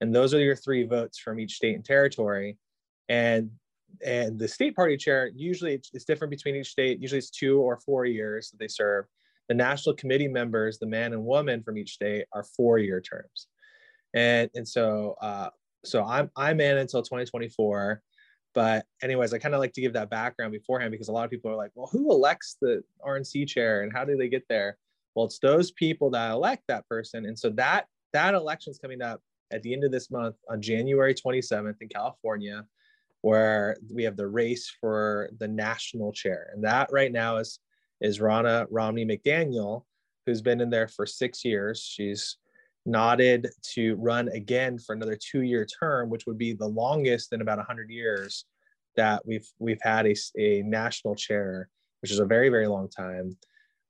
And those are your three votes from each state and territory. And and the state party chair usually it's different between each state. Usually it's two or four years that they serve. The national committee members the man and woman from each state are four year terms. And and so uh so i'm i'm in until 2024 but anyways i kind of like to give that background beforehand because a lot of people are like well who elects the rnc chair and how do they get there? Well it's those people that elect that person. And so that that election's coming up at the end of this month on january 27th in california where we have the race for the national chair. And that right now is is Ronna Romney McDaniel, who's been in there for six years. She's nodded to run again for another two-year term, which would be the longest in about 100 years that we've we've had a, a national chair, which is a very very long time.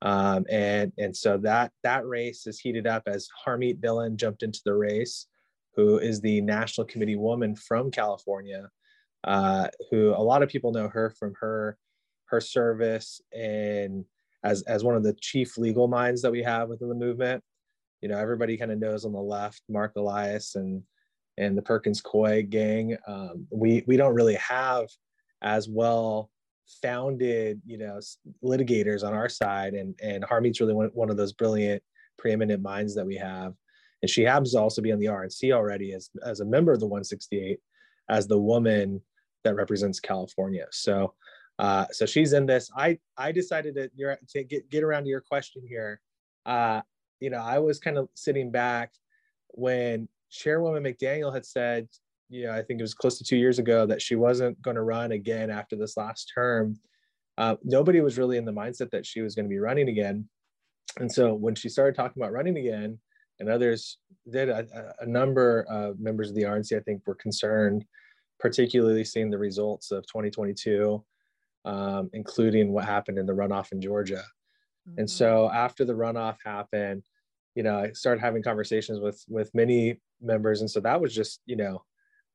Um, and and so that that race is heated up as Harmeet Dillon jumped into the race, who is the national committee woman from California uh, who a lot of people know her from her her service and as as one of the chief legal minds that we have within the movement. You know, everybody kind of knows on the left Mark Elias and and the Perkins Coie gang. Um, we we don't really have as well founded, you know, litigators on our side, and and Harmeet's really one, one of those brilliant, preeminent minds that we have. And she happens to also be on the RNC already as as a member of the 168, as the woman that represents California. So, uh, so she's in this. I I decided to, to get get around to your question here. Uh, you know, I was kind of sitting back when Chairwoman McDaniel had said, you know, I think it was close to two years ago that she wasn't going to run again after this last term. Uh, nobody was really in the mindset that she was going to be running again. And so when she started talking about running again, and others did, a, a number of members of the RNC, I think, were concerned particularly seeing the results of 2022, um, including what happened in the runoff in Georgia. Mm-hmm. And so after the runoff happened, you know, I started having conversations with with many members, and so that was just you know,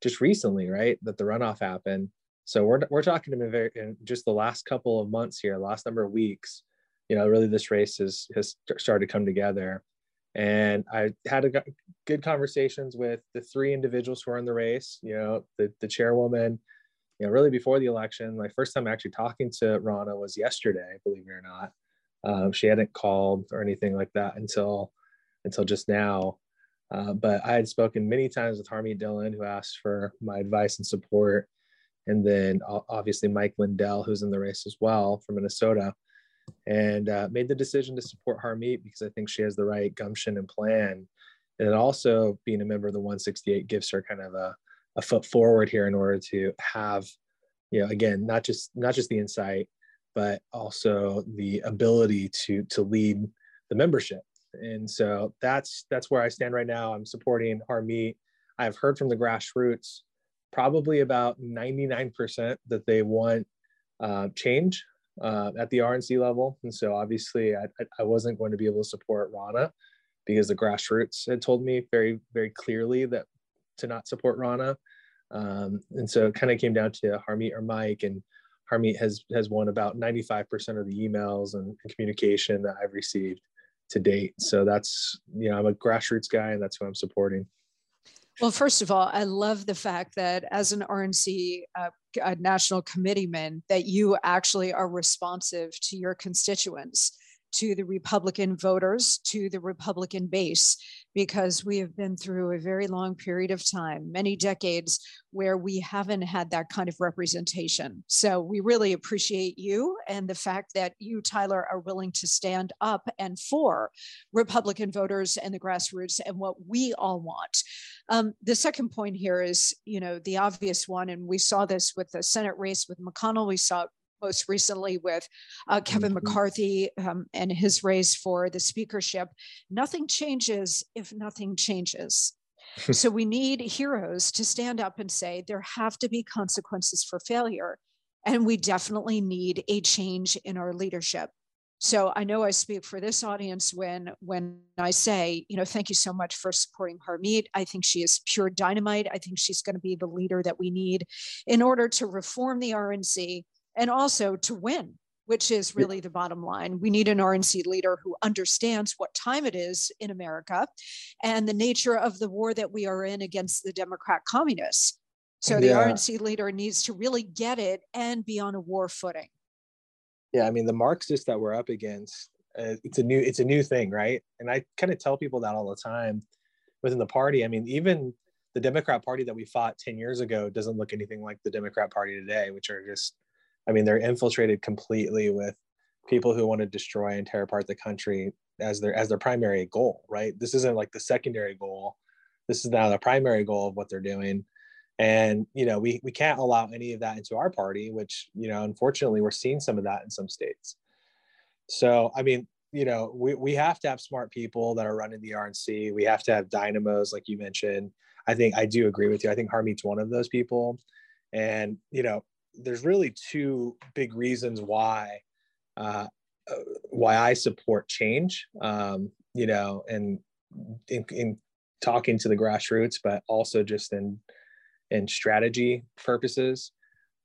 just recently, right, that the runoff happened. So we're we're talking to very in just the last couple of months here, last number of weeks. You know, really this race has has started to come together, and I had a good conversations with the three individuals who are in the race. You know, the the chairwoman. You know, really before the election, my first time actually talking to Ronna was yesterday. Believe it or not, um, she hadn't called or anything like that until until just now. Uh, but I had spoken many times with Harmeet Dillon, who asked for my advice and support, and then obviously Mike Lindell, who's in the race as well from Minnesota and uh, made the decision to support Harmeet because I think she has the right gumption and plan. And also being a member of the 168 gives her kind of a, a foot forward here in order to have, you know, again, not just not just the insight, but also the ability to to lead the membership. And so that's that's where I stand right now. I'm supporting Harmeet. I've heard from the grassroots probably about 99% that they want uh, change uh, at the RNC level. And so obviously I, I wasn't going to be able to support Ronna because the grassroots had told me very, very clearly that to not support Ronna. Um, and so it kind of came down to Harmeet or Mike and Harmeet has, has won about 95% of the emails and, communication that I've received to date. So that's, you know, I'm a grassroots guy and that's who I'm supporting. Well, first of all, I love the fact that as an RNC uh, uh, national committeeman that you actually are responsive to your constituents to the Republican voters, to the Republican base, because we have been through a very long period of time, many decades, where we haven't had that kind of representation. So we really appreciate you and the fact that you, Tyler, are willing to stand up and for Republican voters and the grassroots and what we all want. Um, the second point here is, you know, the obvious one, and we saw this with the Senate race with McConnell. We saw it most recently with uh, Kevin mm-hmm. McCarthy um, and his race for the speakership. Nothing changes if nothing changes. so we need heroes to stand up and say there have to be consequences for failure. And we definitely need a change in our leadership. So I know I speak for this audience when when I say, you know, thank you so much for supporting Harmeet. I think she is pure dynamite. I think she's going to be the leader that we need in order to reform the RNC and also to win, which is really the bottom line. We need an RNC leader who understands what time it is in America and the nature of the war that we are in against the Democrat communists. So the yeah. RNC leader needs to really get it and be on a war footing. Yeah, I mean the Marxists that we're up against, uh, it's a new it's a new thing, right? And I kind of tell people that all the time within the party. I mean, even the Democrat Party that we fought 10 years ago doesn't look anything like the Democrat Party today, which are just I mean, they're infiltrated completely with people who want to destroy and tear apart the country as their as their primary goal, right? This isn't like the secondary goal. This is now the primary goal of what they're doing. And you know, we we can't allow any of that into our party, which you know, unfortunately, we're seeing some of that in some states. So, I mean, you know, we, we have to have smart people that are running the RNC. We have to have dynamos, like you mentioned. I think I do agree with you. I think Harmeet's one of those people. And, you know, there's really two big reasons why uh, uh, why I support change. Um, you know, and in, in talking to the grassroots, but also just in in strategy purposes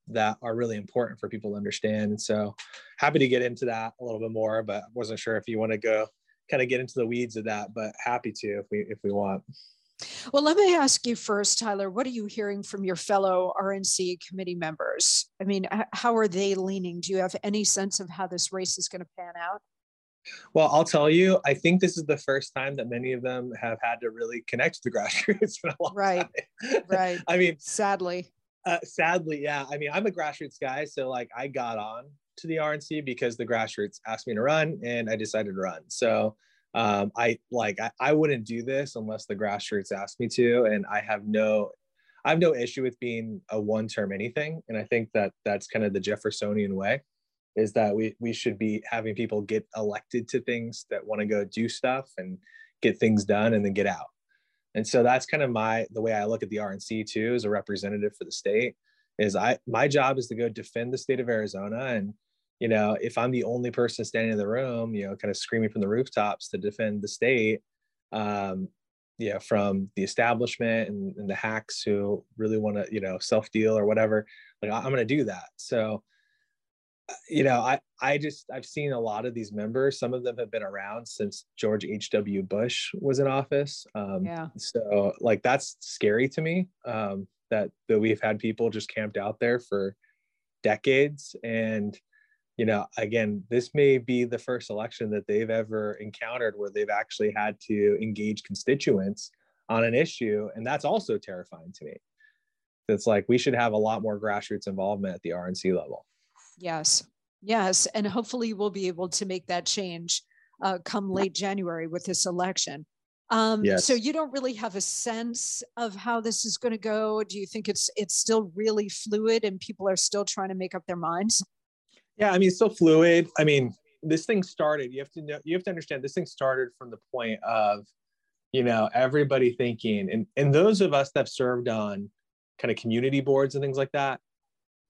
that are really important for people to understand. And so happy to get into that a little bit more, but wasn't sure if you want to go kind of get into the weeds of that, but happy to if we if we want. Well, let me ask you first, Tyler, what are you hearing from your fellow RNC committee members? I mean, how are they leaning? Do you have any sense of how this race is going to pan out? Well, I'll tell you, I think this is the first time that many of them have had to really connect to the grassroots in a long right. time. Right. I mean, sadly. Uh, sadly, yeah. I mean, I'm a grassroots guy, so like I got on to the RNC because the grassroots asked me to run, and I decided to run. So um, I like I, I wouldn't do this unless the grassroots asked me to, and I have no I have no issue with being a one term anything, and I think that that's kind of the Jeffersonian way, is that we we should be having people get elected to things that want to go do stuff and get things done and then get out. And so that's kind of my the way I look at the RNC too as a representative for the state is I my job is to go defend the state of Arizona and you know, if I'm the only person standing in the room, you know, kind of screaming from the rooftops to defend the state, um, you know, from the establishment and, and the hacks who really want to, you know, self deal or whatever, like I'm going to do that. So, uh, you know, I, I just, I've seen a lot of these members. Some of them have been around since George H.W. Bush was in office. Um, yeah. So like, that's scary to me um, that, that we've had people just camped out there for decades and, you know, again, this may be the first election that they've ever encountered where they've actually had to engage constituents on an issue. And that's also terrifying to me. It's like we should have a lot more grassroots involvement at the RNC level. Yes. Yes. And hopefully we'll be able to make that change uh, come late January with this election. Um, yes. So you don't really have a sense of how this is going to go. Do you think it's it's still really fluid and people are still trying to make up their minds? Yeah, I mean, it's still fluid. I mean, this thing started. You have to know. You have to understand. This thing started from the point of, you know, everybody thinking, and and those of us that have served on kind of community boards and things like that.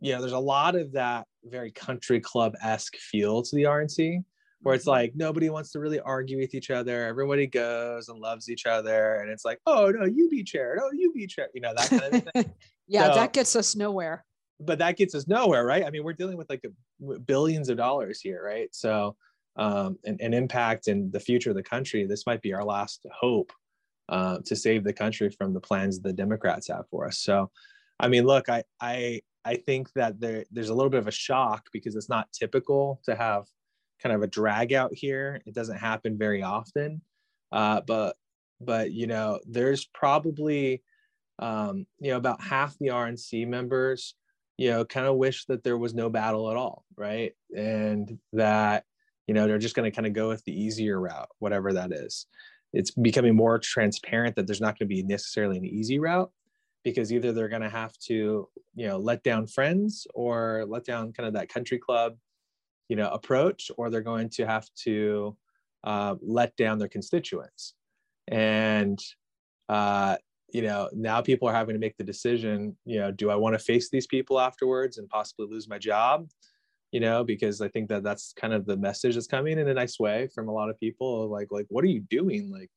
You know, there's a lot of that very country club esque feel to the RNC, where it's mm-hmm. like nobody wants to really argue with each other. Everybody goes and loves each other, and it's like, oh no, you be chair, oh you be chair, you know that kind of thing. yeah, so, that gets us nowhere but that gets us nowhere, right? I mean, we're dealing with like a, billions of dollars here, right? So, um, an, impact in the future of the country. This might be our last hope uh, to save the country from the plans the Democrats have for us. So, I mean, look, I, I, I think that there there's a little bit of a shock because it's not typical to have kind of a drag out here. It doesn't happen very often, uh, but but you know there's probably um, you know about half the RNC members you know kind of wish that there was no battle at all, right? And that you know they're just going to kind of go with the easier route, whatever that is. It's becoming more transparent that there's not going to be necessarily an easy route because either they're going to have to you know let down friends or let down kind of that country club you know approach or they're going to have to uh, let down their constituents and uh, you know now people are having to make the decision you know do i want to face these people afterwards and possibly lose my job? You know because i think that that's kind of the message that's coming in a nice way from a lot of people like like what are you doing? Like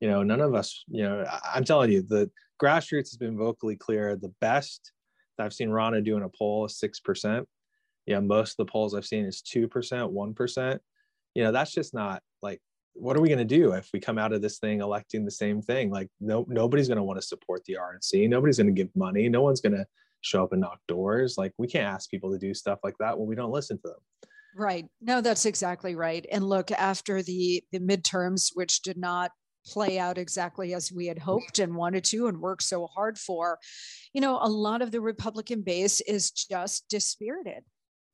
you know none of us you know i'm telling you the grassroots has been vocally clear the best i've seen ronna doing a poll is 6% yeah most of the polls i've seen is 2% 1% you know that's just not what are we going to do if we come out of this thing electing the same thing? Like no nobody's going to want to support the rnc nobody's going to give money. No one's going to show up and knock doors. Like we can't ask people to do stuff like that when we don't listen to them. Right. No that's exactly right. And look after the the midterms which did not play out exactly as we had hoped and wanted to and worked so hard for you know a lot of the republican base is just dispirited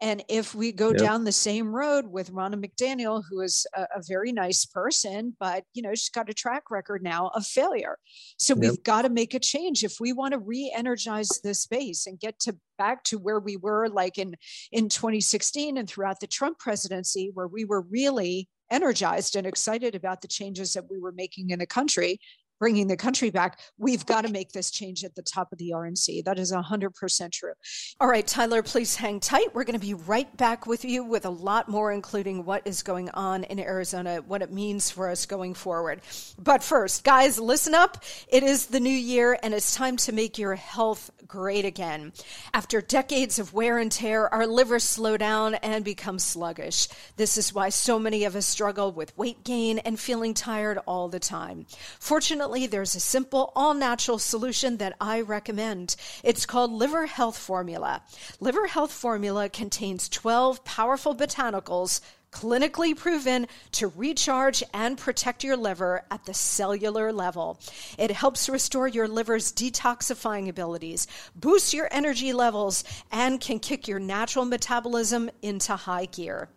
and if we go yep. down the same road with Ronna McDaniel, who is a, a, very nice person, but you know she's got a track record now of failure, so yep. we've got to make a change if we want to re-energize this space and get to back to where we were, like in in 2016 and throughout the Trump presidency, where we were really energized and excited about the changes that we were making in the country bringing the country back, we've got to make this change at the top of the RNC. That is 100% true. All right, Tyler, please hang tight. We're going to be right back with you with a lot more, including what is going on in Arizona, what it means for us going forward. But first, guys, listen up. It is the new year, and it's time to make your health great again. After decades of wear and tear, our livers slow down and become sluggish. This is why so many of us struggle with weight gain and feeling tired all the time. Fortunately, Fortunately, there's a simple, all natural solution that I recommend. It's called Liver Health Formula. Liver Health Formula contains 12 powerful botanicals clinically proven to recharge and protect your liver at the cellular level. It helps restore your liver's detoxifying abilities, boosts your energy levels, and can kick your natural metabolism into high gear.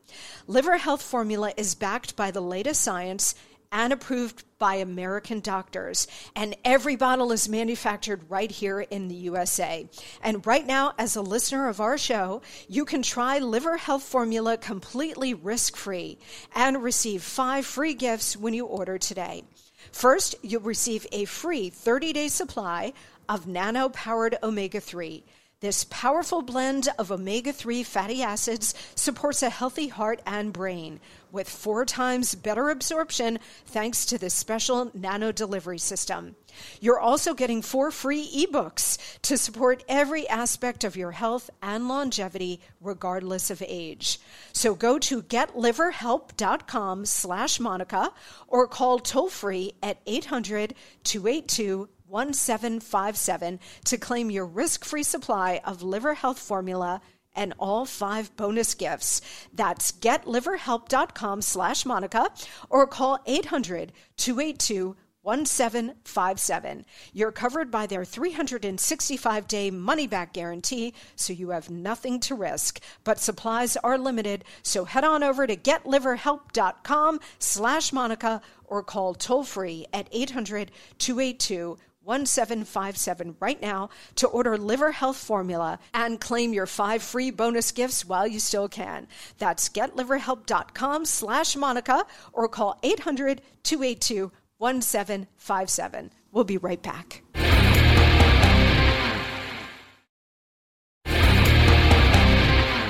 Liver Health Formula is backed by the latest science and approved by American doctors. And every bottle is manufactured right here in the USA. And right now, as a listener of our show, you can try Liver Health Formula completely risk free and receive five free gifts when you order today. First, you'll receive a free 30 day supply of nano powered omega 3. This powerful blend of omega 3 fatty acids supports a healthy heart and brain with four times better absorption thanks to this special nano delivery system. You're also getting four free ebooks to support every aspect of your health and longevity, regardless of age. So go to getliverhelp.com slash Monica or call toll free at 800 282 1757 to claim your risk free supply of liver health formula and all five bonus gifts. That's getliverhelp.com slash Monica or call 800 282 1757. You're covered by their 365 day money back guarantee, so you have nothing to risk. But supplies are limited, so head on over to getliverhelp.com slash Monica or call toll free at 800 282 1757 right now to order liver health formula and claim your five free bonus gifts while you still can. That's getliverhelp.com slash Monica or call 800 282 1757. We'll be right back.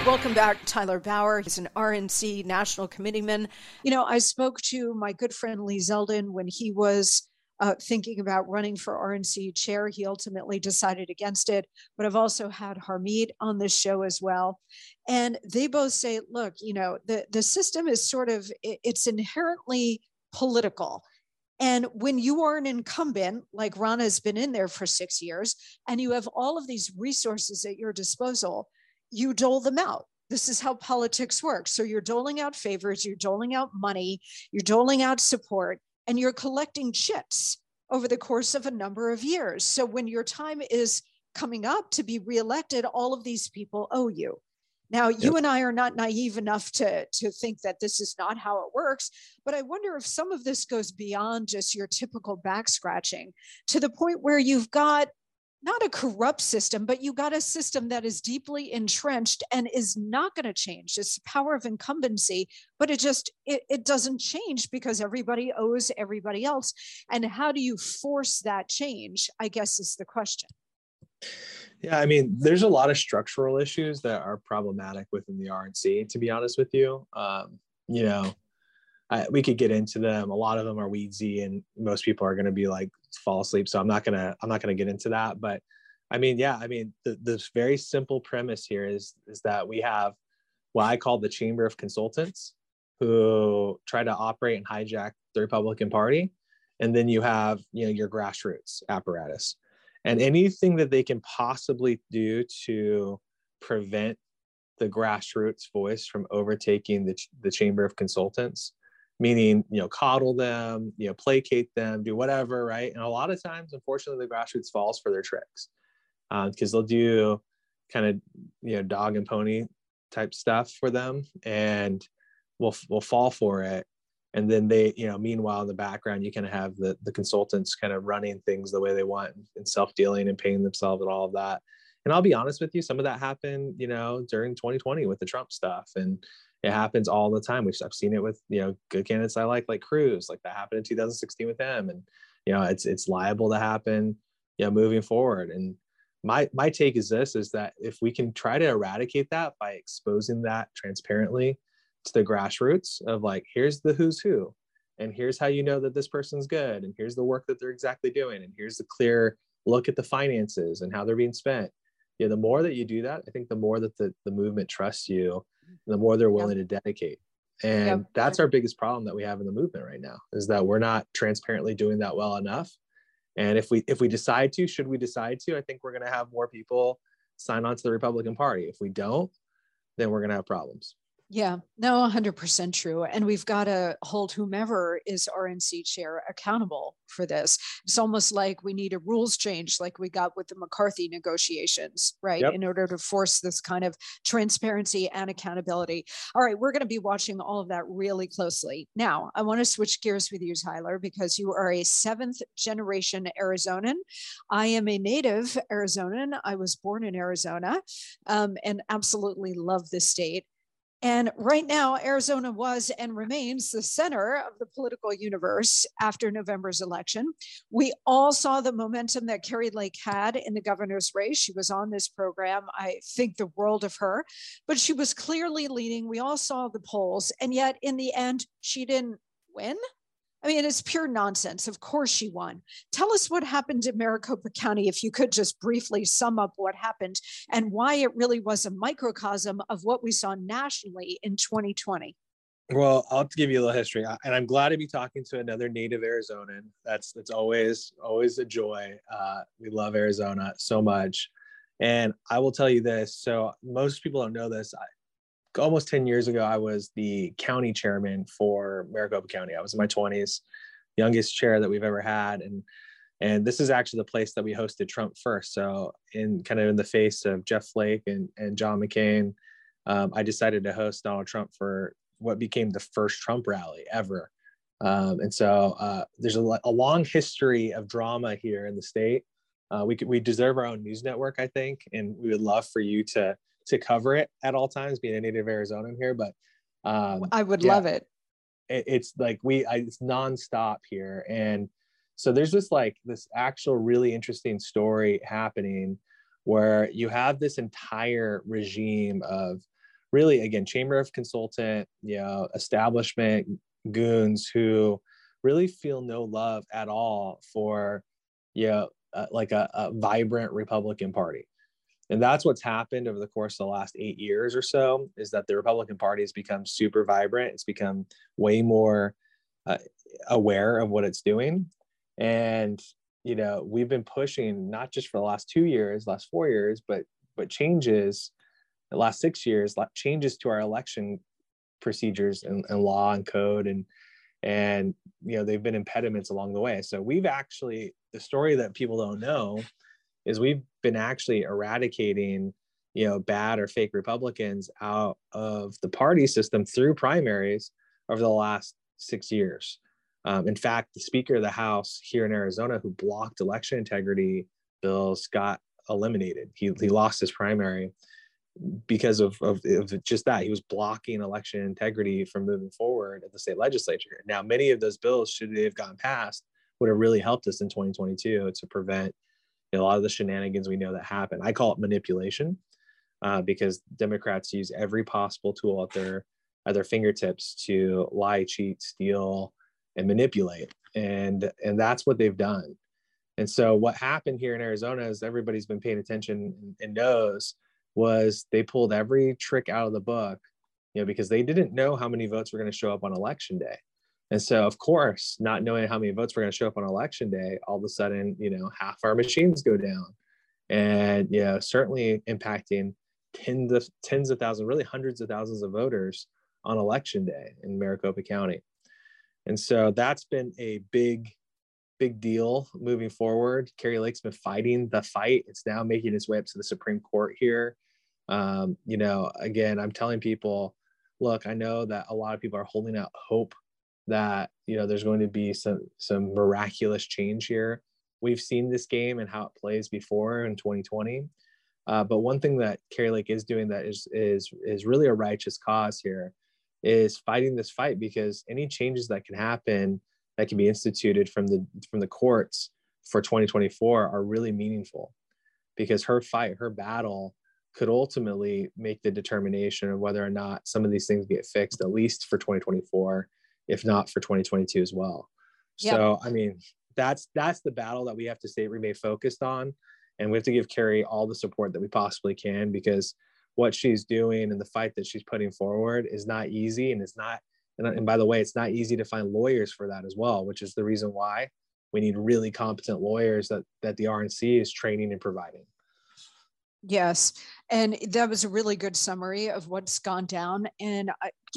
Welcome back, Tyler Bowyer. He's an RNC national committeeman. You know, I spoke to my good friend Lee Zeldin when he was uh, thinking about running for RNC chair. He ultimately decided against it. But I've also had Harmeet on this show as well. And they both say, look, you know, the, the system is sort of, it's inherently political. And when you are an incumbent, like Ronna has been in there for six years, and you have all of these resources at your disposal, you dole them out. This is how politics works. So you're doling out favors, you're doling out money, you're doling out support, and you're collecting chips over the course of a number of years. So when your time is coming up to be reelected, all of these people owe you. Now, you and I are not naive enough to, to think that this is not how it works, but I wonder if some of this goes beyond just your typical back scratching to the point where you've got not a corrupt system, but you got a system that is deeply entrenched and is not going to change. It's the power of incumbency, but it just it, it doesn't change because everybody owes everybody else. And how do you force that change? I guess is the question. Yeah, I mean, there's a lot of structural issues that are problematic within the RNC. To be honest with you, um, you know, I, we could get into them. A lot of them are weedsy, and most people are going to be like fall asleep. So I'm not gonna I'm not gonna get into that. But I mean, yeah, I mean, the, the very simple premise here is is that we have what I call the Chamber of Consultants, who try to operate and hijack the Republican Party, and then you have you know your grassroots apparatus and anything that they can possibly do to prevent the grassroots voice from overtaking the, the chamber of consultants meaning you know coddle them you know placate them do whatever right? And a lot of times unfortunately the grassroots falls for their tricks because um, they'll do kind of you know dog and pony type stuff for them and will will fall for it. And then they you know meanwhile in the background you kind of have the the consultants kind of running things the way they want and self-dealing and paying themselves and all of that. And i'll be honest with you some of that happened you know during 2020 with the trump stuff and it happens all the time We've, i've seen it with you know good candidates i like like cruz like that happened in 2016 with him and you know it's it's liable to happen you know moving forward. And my my take is this is that if we can try to eradicate that by exposing that transparently to the grassroots of like here's the who's who and here's how you know that this person's good and here's the work that they're exactly doing and here's the clear look at the finances and how they're being spent yeah the more that you do that i think the more that the, the movement trusts you the more they're willing to dedicate. And that's our biggest problem that we have in the movement right now is that we're not transparently doing that well enough. And if we if we decide to should we decide to i think we're going to have more people sign on to the republican party. If we don't then we're going to have problems yeah, no, 100% true. And we've got to hold whomever is RNC chair accountable for this. It's almost like we need a rules change, like we got with the McCarthy negotiations, right? Yep. In order to force this kind of transparency and accountability. All right, we're going to be watching all of that really closely. Now, I want to switch gears with you, Tyler, because you are a seventh generation Arizonan. I am a native Arizonan. I was born in Arizona um, and absolutely love this state. And right now, Arizona was and remains the center of the political universe after November's election. We all saw the momentum that Kari Lake had in the governor's race. She was on this program. I think the world of her, but she was clearly leading. We all saw the polls. And yet, in the end, she didn't win. I mean, it's pure nonsense. Of course she won. Tell us what happened in Maricopa County, if you could just briefly sum up what happened and why it really was a microcosm of what we saw nationally in 2020. Well, I'll give you a little history, and I'm glad to be talking to another native Arizonan. That's that's always always a joy. Uh, we love Arizona so much, and I will tell you this. So most people don't know this. Almost 10 years ago, I was the county chairman for Maricopa County. I was in my 20s, youngest chair that we've ever had. And and this is actually the place that we hosted Trump first. So in kind of in the face of Jeff Flake and, and John McCain, um, I decided to host Donald Trump for what became the first Trump rally ever. Um, and so uh, there's a, a, long history of drama here in the state. Uh, we could, we deserve our own news network, I think, and we would love for you to to cover it at all times, being a native Arizonan here. But um, I would yeah, love it. it. It's like we, I, it's nonstop here, and so there's just like this actual really interesting story happening where you have this entire regime of really again chamber of consultant you know establishment goons who really feel no love at all for you know uh, like a, a, vibrant republican party and that's what's happened over the course of the last eight years or so is that the republican party has become super vibrant it's become way more uh, aware of what it's doing. And, you know, we've been pushing not just for the last two years, last four years, but, but changes the last six years, changes to our election procedures and, and law and code and, and, you know, they've been impediments along the way. So we've actually, the story that people don't know is we've been actually eradicating you know bad or fake republicans out of the party system through primaries over the last six years. Um, in fact the speaker of the house here in arizona who blocked election integrity bills got eliminated. He, he lost his primary because of, of, of just that. He was blocking election integrity from moving forward at the state legislature. Now many of those bills should they have gotten passed would have really helped us in 2022 to prevent a lot of the shenanigans we know that happen i call it manipulation uh, because Democrats use every possible tool at their at their fingertips to lie, cheat, steal, and manipulate, and and that's what they've done. And so what happened here in Arizona, is everybody's been paying attention and knows, was they pulled every trick out of the book, you know, because they didn't know how many votes were going to show up on election day. And so, of course, not knowing how many votes were going to show up on election day, all of a sudden, you know, half our machines go down, and you know, certainly impacting tens of tens of thousands, really hundreds of thousands of voters on election day in Maricopa County. And so that's been a big, big deal moving forward. Kari Lake's been fighting the fight. It's now making its way up to the Supreme Court here. Um, you know, again, I'm telling people, look, I know that a lot of people are holding out hope that you know there's going to be some some miraculous change here. We've seen this game and how it plays before in 2020. Uh, but one thing that Kari Lake is doing that is is is really a righteous cause here is fighting this fight because any changes that can happen that can be instituted from the from the courts for 2024 are really meaningful because her fight her battle could ultimately make the determination of whether or not some of these things get fixed at least for 2024 if not for 2022 as well. Yep. so i mean that's that's the battle that we have to stay remain focused on. And we have to give Kari all the support that we possibly can because what she's doing and the fight that she's putting forward is not easy. And it's not and, and by the way it's not easy to find lawyers for that as well which is the reason why we need really competent lawyers that that the rnc is training and providing Yes, and that was a really good summary of what's gone down. And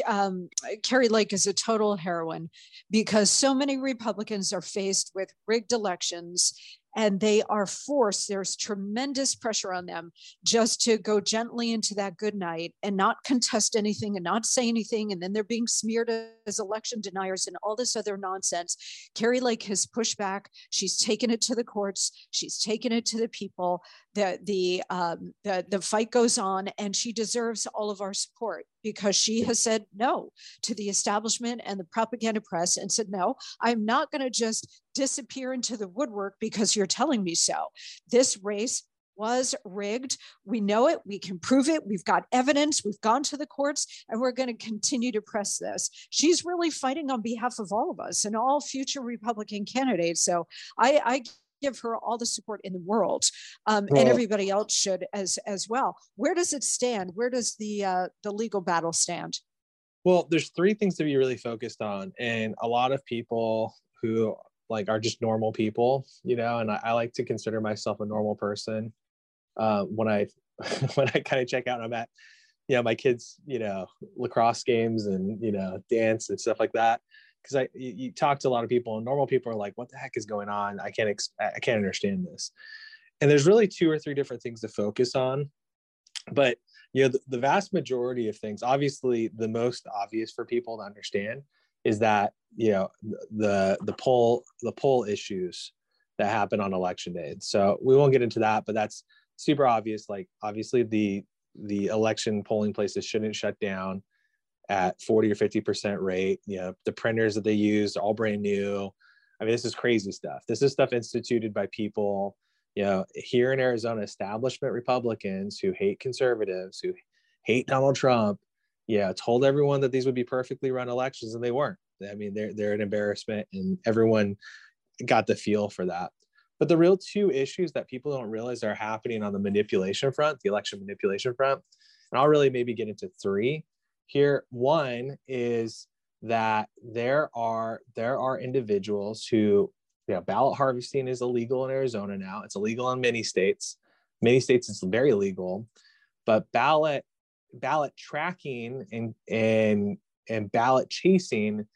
um, Kari Lake is a total heroine because so many Republicans are faced with rigged elections and they are forced there's tremendous pressure on them just to go gently into that good night and not contest anything and not say anything and then they're being smeared as election deniers and all this other nonsense. Kari lake has pushed back. She's taken it to the courts. She's taken it to the people. The the um, the, the fight goes on and she deserves all of our support because she has said no to the establishment and the propaganda press and said no i'm not going to just disappear into the woodwork because you're telling me so. This race was rigged. We know it. We can prove it. We've got evidence. We've gone to the courts and we're going to continue to press this. She's really fighting on behalf of all of us and all future Republican candidates. So I, I give her all the support in the world, um, well, and everybody else should as as well. Where does it stand? Where does the uh, the legal battle stand? Well, there's three things to be really focused on, and a lot of people who like are just normal people, you know, and I, I like to consider myself a normal person. Uh, when I when I kind of check out, I'm at you know my kids, you know, lacrosse games and you know dance and stuff like that because I you, you, talk to a lot of people and normal people are like, what the heck is going on? I can't ex- I can't understand this. And there's really two or three different things to focus on. But you know, the, the vast majority of things, obviously the most obvious for people to understand is that, you know, the the poll the poll issues that happen on election day. So we won't get into that, but that's super obvious. Like obviously the the election polling places shouldn't shut down at 40 or 50% rate. You know, the printers that they use all brand new. I mean, this is crazy stuff. This is stuff instituted by people, you know, here in Arizona, establishment Republicans who hate conservatives, who hate Donald Trump. Yeah, told everyone that these would be perfectly run elections, and they weren't. I mean, they're they're an embarrassment, and everyone got the feel for that. But the real two issues that people don't realize are happening on the manipulation front, the election manipulation front, and I'll really maybe get into three here. One is that there are there are individuals who you know, ballot harvesting is illegal in Arizona now. It's illegal in many states. Many states it's very legal, but ballot ballot tracking and and and ballot chasing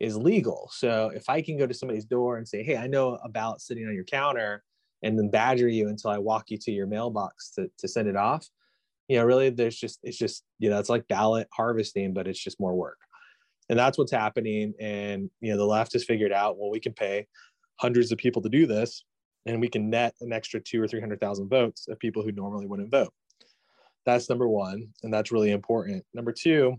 is legal. So if I can go to somebody's door and say, "Hey, I know a ballot sitting on your counter," and then badger you until I walk you to your mailbox to to send it off, you know, really, there's just it's just you know, it's like ballot harvesting, but it's just more work. And that's what's happening. And you know the left has figured out well we can pay hundreds of people to do this and we can net an extra two or three hundred thousand votes of people who normally wouldn't vote that's number one and that's really important number two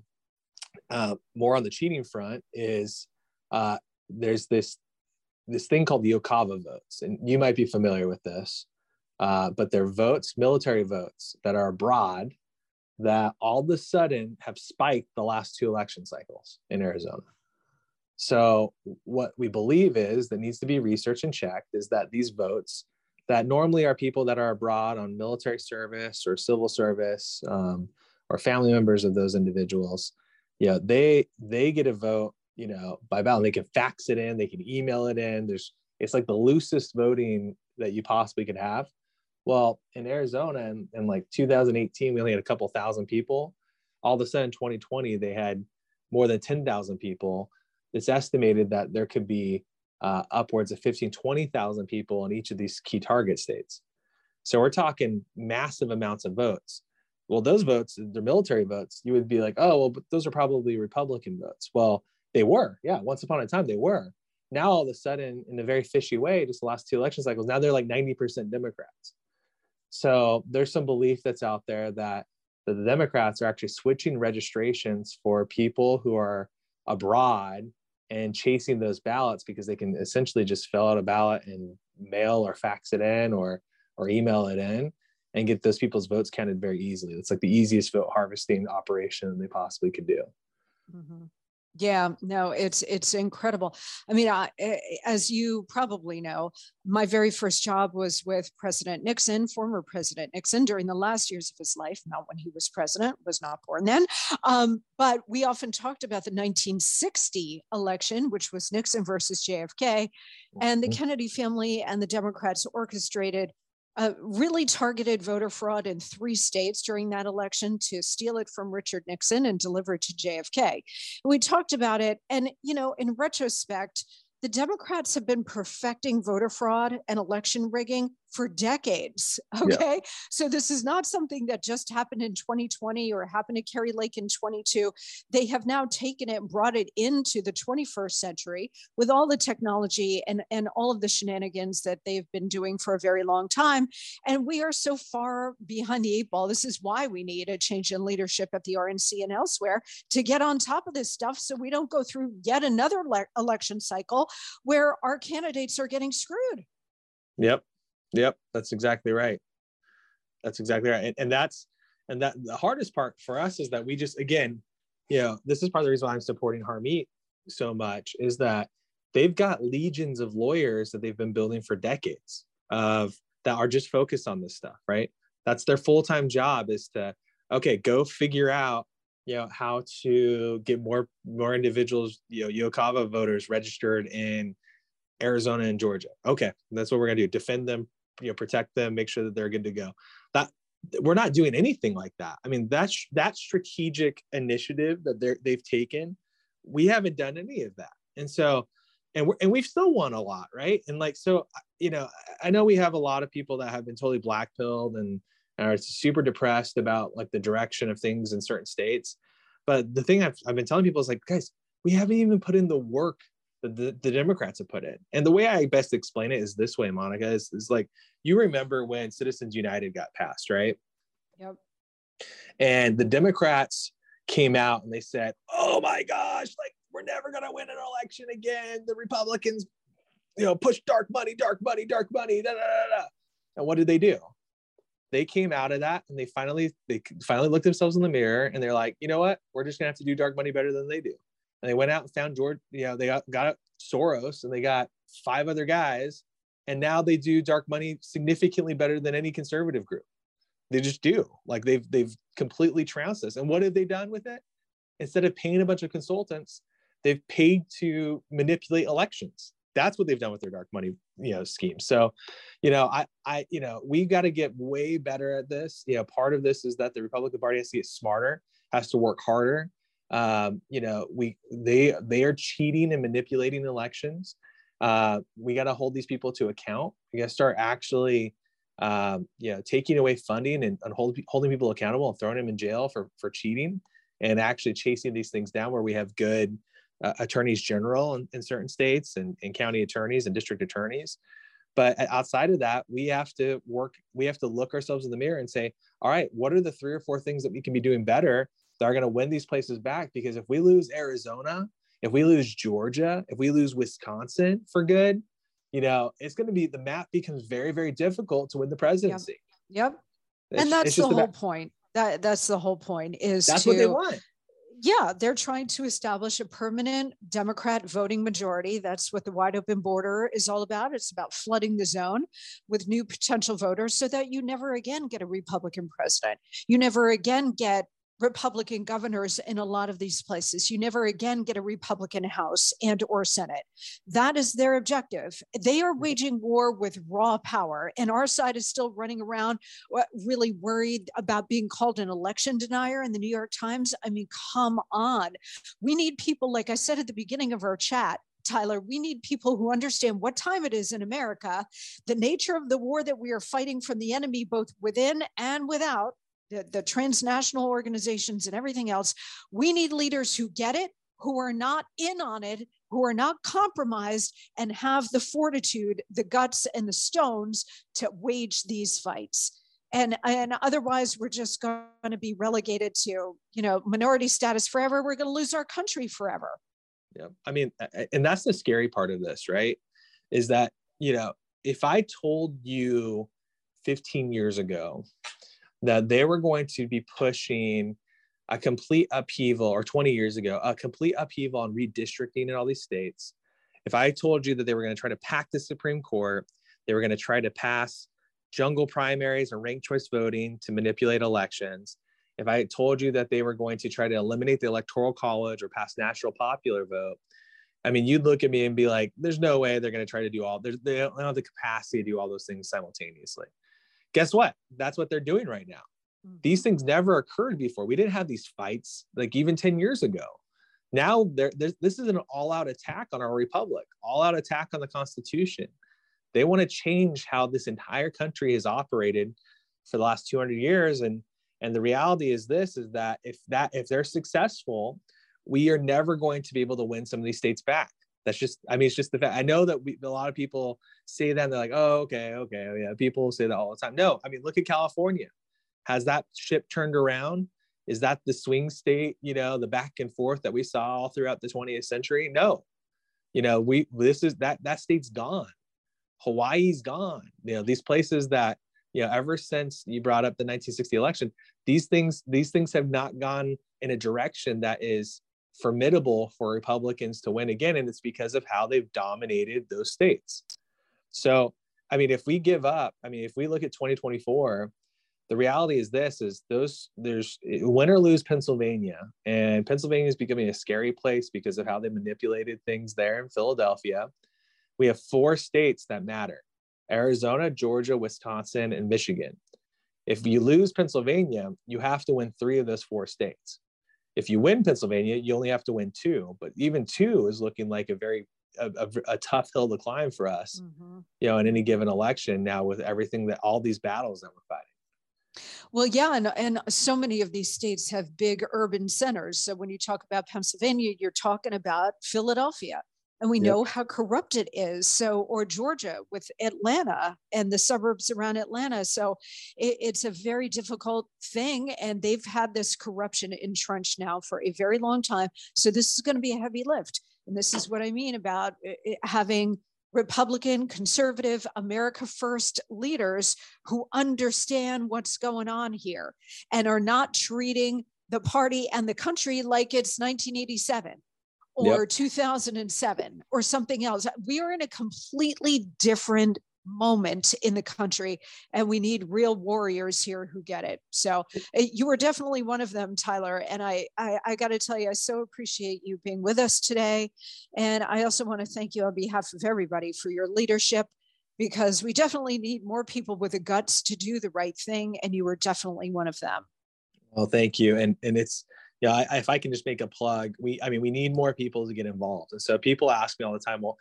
uh, more on the cheating front is uh, there's this this thing called the UOCAVA votes and you might be familiar with this uh, but they're votes military votes that are abroad that all of a sudden have spiked the last two election cycles in Arizona. So, what we believe is that needs to be researched and checked is that these votes that normally are people that are abroad on military service or civil service um, or family members of those individuals, you know, they they get a vote, you know, by ballot. They can fax it in, they can email it in. There's it's like the loosest voting that you possibly could have. Well, in Arizona in, in like 2018, we only had a couple thousand people. All of a sudden, 2020, they had more than 10,000 people. It's estimated that there could be uh, upwards of 15, 20,000 people in each of these key target states. So we're talking massive amounts of votes. Well, those votes, they're military votes. You would be like, oh, well, but those are probably Republican votes. Well, they were. Yeah, once upon a time, they were. Now, all of a sudden, in a very fishy way, just the last two election cycles, now they're like 90% Democrats. So there's some belief that's out there that, that the Democrats are actually switching registrations for people who are abroad and chasing those ballots because they can essentially just fill out a ballot and mail or fax it in or or email it in and get those people's votes counted very easily. It's like the easiest vote harvesting operation they possibly could do. Mm-hmm. Yeah, no, it's it's incredible. I mean, I, as you probably know, my very first job was with President Nixon, former President Nixon, during the last years of his life. Not when he was president; was not born then. Um, but we often talked about the 1960 election, which was Nixon versus JFK, and the mm-hmm. Kennedy family and the Democrats orchestrated uh, really targeted voter fraud in three states during that election to steal it from Richard Nixon and deliver it to JFK. And we talked about it. And, you know, in retrospect, the Democrats have been perfecting voter fraud and election rigging for decades. Okay. Yeah. So this is not something that just happened in 2020 or happened to Kari Lake in 22. They have now taken it and brought it into the 21st century with all the technology and, and all of the shenanigans that they've been doing for a very long time. And we are so far behind the eight ball. This is why we need a change in leadership at the RNC and elsewhere to get on top of this stuff so we don't go through yet another le- election cycle where our candidates are getting screwed. Yep. Yep, that's exactly right. That's exactly right. And, and that's and that the hardest part for us is that we just again, you know, this is part of the reason why I'm supporting Harmeet so much is that they've got legions of lawyers that they've been building for decades of that are just focused on this stuff, right? That's their full-time job is to okay, go figure out you know how to get more more individuals you know UOCAVA voters registered in Arizona and Georgia. Okay, that's what we're gonna do. Defend them, you know, protect them, make sure that they're good to go. That we're not doing anything like that. I mean, that's that strategic initiative that they're they've taken. We haven't done any of that, and so, and we're and we've still won a lot, right? And like so, you know, I know we have a lot of people that have been totally blackpilled and are super depressed about like the direction of things in certain states. But the thing I've, I've been telling people is like, guys, we haven't even put in the work the, the Democrats have put in. And the way I best explain it is this way, Monica, is, is like you remember when Citizens United got passed, right? Yep. And the Democrats came out and they said, oh my gosh, like we're never going to win an election again. The Republicans, you know, push dark money, dark money, dark money. Da, da, da, da. And what did they do? They came out of that and they finally they finally looked themselves in the mirror and they're like, you know what? We're just gonna have to do dark money better than they do and they went out and found George. You know, they got, got Soros and they got five other guys, and now they do dark money significantly better than any conservative group. They just do. Like they've they've completely trounced us. And what have they done with it? Instead of paying a bunch of consultants, they've paid to manipulate elections that's what they've done with their dark money you know scheme so you know i i you know we've got to get way better at this you know part of this is that the republican party has to get smarter has to work harder um, you know we they they are cheating and manipulating elections. Uh, we got to hold these people to account. We got to start actually um, you know taking away funding and, and hold, holding people accountable and throwing them in jail for for cheating and actually chasing these things down where we have good uh, attorneys general in, in certain states and, and county attorneys and district attorneys. But outside of that we have to work we have to look ourselves in the mirror and say all right what are the three or four things that we can be doing better that are going to win these places back because if we lose arizona if we lose georgia if we lose wisconsin for good you know it's going to be the map becomes very very difficult to win the presidency yep, yep. and that's the whole about, point that that's the whole point is that's to, what they want yeah, they're trying to establish a permanent Democrat voting majority. That's what the wide open border is all about. It's about flooding the zone with new potential voters so that you never again get a Republican president. You never again get Republican governors in a lot of these places. You never again get a Republican House and or Senate. That is their objective. They are waging war with raw power, and our side is still running around uh, really worried about being called an election denier in the New York Times. I mean, come on. We need people, like I said at the beginning of our chat, Tyler, we need people who understand what time it is in America, the nature of the war that we are fighting from the enemy, both within and without, the, the transnational organizations and everything else. We need leaders who get it, who are not in on it, who are not compromised, and have the fortitude, the guts, and the stones to wage these fights. And, and otherwise, we're just going to be relegated to, you know, minority status forever. We're going to lose our country forever. Yeah. I mean, and that's the scary part of this, right? Is that, you know, if I told you 15 years ago that they were going to be pushing a complete upheaval, or 20 years ago, a complete upheaval on redistricting in all these states. If I told you that they were going to try to pack the Supreme Court, they were going to try to pass jungle primaries and ranked choice voting to manipulate elections, if I told you that they were going to try to eliminate the electoral college or pass national popular vote, I mean, you'd look at me and be like, there's no way they're going to try to do all, they don't have the capacity to do all those things simultaneously guess what? That's what they're doing right now. Mm-hmm. These things never occurred before. We didn't have these fights like even 10 years ago. Now, there, this is an all out attack on our republic, all out attack on the Constitution. They want to change how this entire country has operated for the last 200 years. And, and the reality is this is that if that if they're successful, we are never going to be able to win some of these states back that's just i mean it's just the fact i know that we, a lot of people say that and they're like oh okay okay oh, yeah. People say that all the time. No i mean look at california. Has that ship turned around? Is that the swing state you know the back and forth that we saw all throughout the 20th century? No. You know we this is that that state's gone. Hawaii's gone. You know these places that you know ever since you brought up the 1960 election these things these things have not gone in a direction that is formidable for Republicans to win again. And it's because of how they've dominated those states. So, I mean, if we give up, I mean, if we look at 2024, the reality is this is those there's win or lose Pennsylvania, and Pennsylvania is becoming a scary place because of how they manipulated things there in Philadelphia. We have four states that matter Arizona, Georgia, Wisconsin, and Michigan. If you lose Pennsylvania, you have to win three of those four states if you win Pennsylvania, you only have to win two, but even two is looking like a very a, a, a tough hill to climb for us, mm-hmm. you know, in any given election now with everything that all these battles that we're fighting. Well, yeah, and, and so many of these states have big urban centers. So when you talk about Pennsylvania, you're talking about Philadelphia and we know how corrupt it is so or georgia with atlanta and the suburbs around atlanta so it, it's a very difficult thing and they've had this corruption entrenched now for a very long time so this is going to be a heavy lift and this is what i mean about eh, eh, having Republican, conservative, America First leaders who understand what's going on here and are not treating the party and the country like it's 1987 or yep. 2007 or something else. We are in a completely different moment in the country. And we need real warriors here who get it. So eh, you were definitely one of them, Tyler. And I, I, I got to tell you, I so appreciate you being with us today. And I also want to thank you on behalf of everybody for your leadership because we definitely need more people with the guts to do the right thing. And you were definitely one of them. Well, thank you. And, and it's, yeah, I, if I can just make a plug, we, I mean, we need more people to get involved. And so people ask me all the time, well,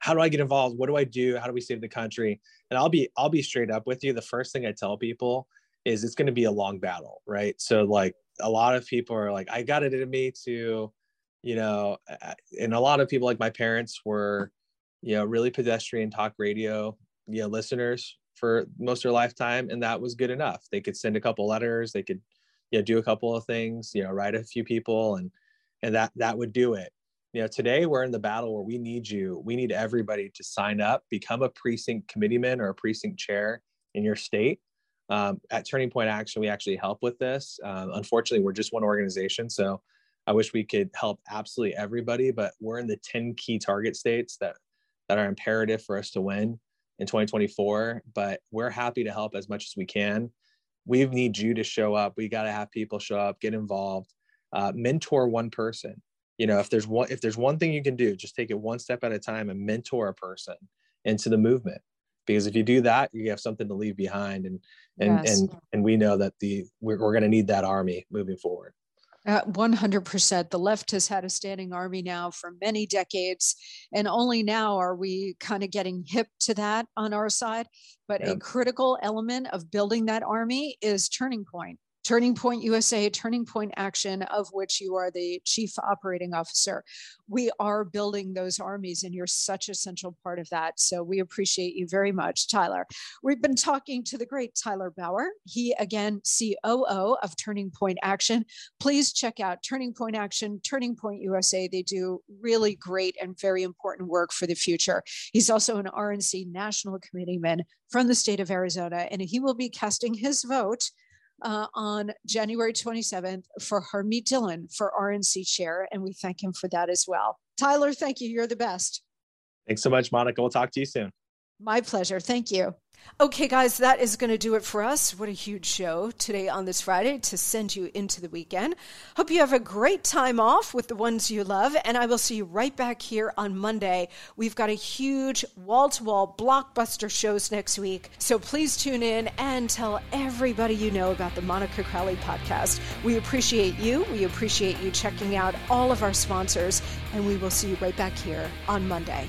how do I get involved? What do I do? How do we save the country? And I'll be, I'll be straight up with you. The first thing I tell people is it's going to be a long battle, right? So like a lot of people are like, I got it in me to, you know, and a lot of people like my parents were, you know, really pedestrian talk radio, you know, listeners for most of their lifetime. And that was good enough. They could send a couple letters, they could, you know, do a couple of things, you know, write a few people and, and that, that would do it. You know, today we're in the battle where we need you. We need everybody to sign up, become a precinct committeeman or a precinct chair in your state. Um, at Turning Point Action, we actually help with this. Um, unfortunately, we're just one organization. So I wish we could help absolutely everybody, but we're in the 10 key target states that that are imperative for us to win in 2024. But we're happy to help as much as we can. We need you to show up. We got to have people show up, get involved, uh, mentor one person. You know, if there's one if there's one thing you can do, just take it one step at a time and mentor a person into the movement. Because if you do that, you have something to leave behind, and and yes. and and we know that the we're, we're going to need that army moving forward. Uh, 100%. The left has had a standing army now for many decades. And only now are we kind of getting hip to that on our side. But a critical element of building that army is Turning Point. Turning Point USA, Turning Point Action, of which you are the chief operating officer. We are building those armies, and you're such a central part of that. So we appreciate you very much, Tyler. We've been talking to the great Tyler Bowyer. He, again, COO of Turning Point Action. Please check out Turning Point Action, Turning Point USA. They do really great and very important work for the future. He's also an RNC national committeeman from the state of Arizona, and he will be casting his vote uh, on January 27th for Harmeet Dhillon for RNC chair, and we thank him for that as well. Tyler, thank you. You're the best. Thanks so much, Monica. We'll talk to you soon. My pleasure. Thank you. Okay, guys, that is going to do it for us. What a huge show today on this Friday to send you into the weekend. Hope you have a great time off with the ones you love, and I will see you right back here on Monday. We've got a huge wall to wall blockbuster shows next week, so please tune in and tell everybody you know about the Monica Crowley podcast. We appreciate you. We appreciate you checking out all of our sponsors, and we will see you right back here on Monday.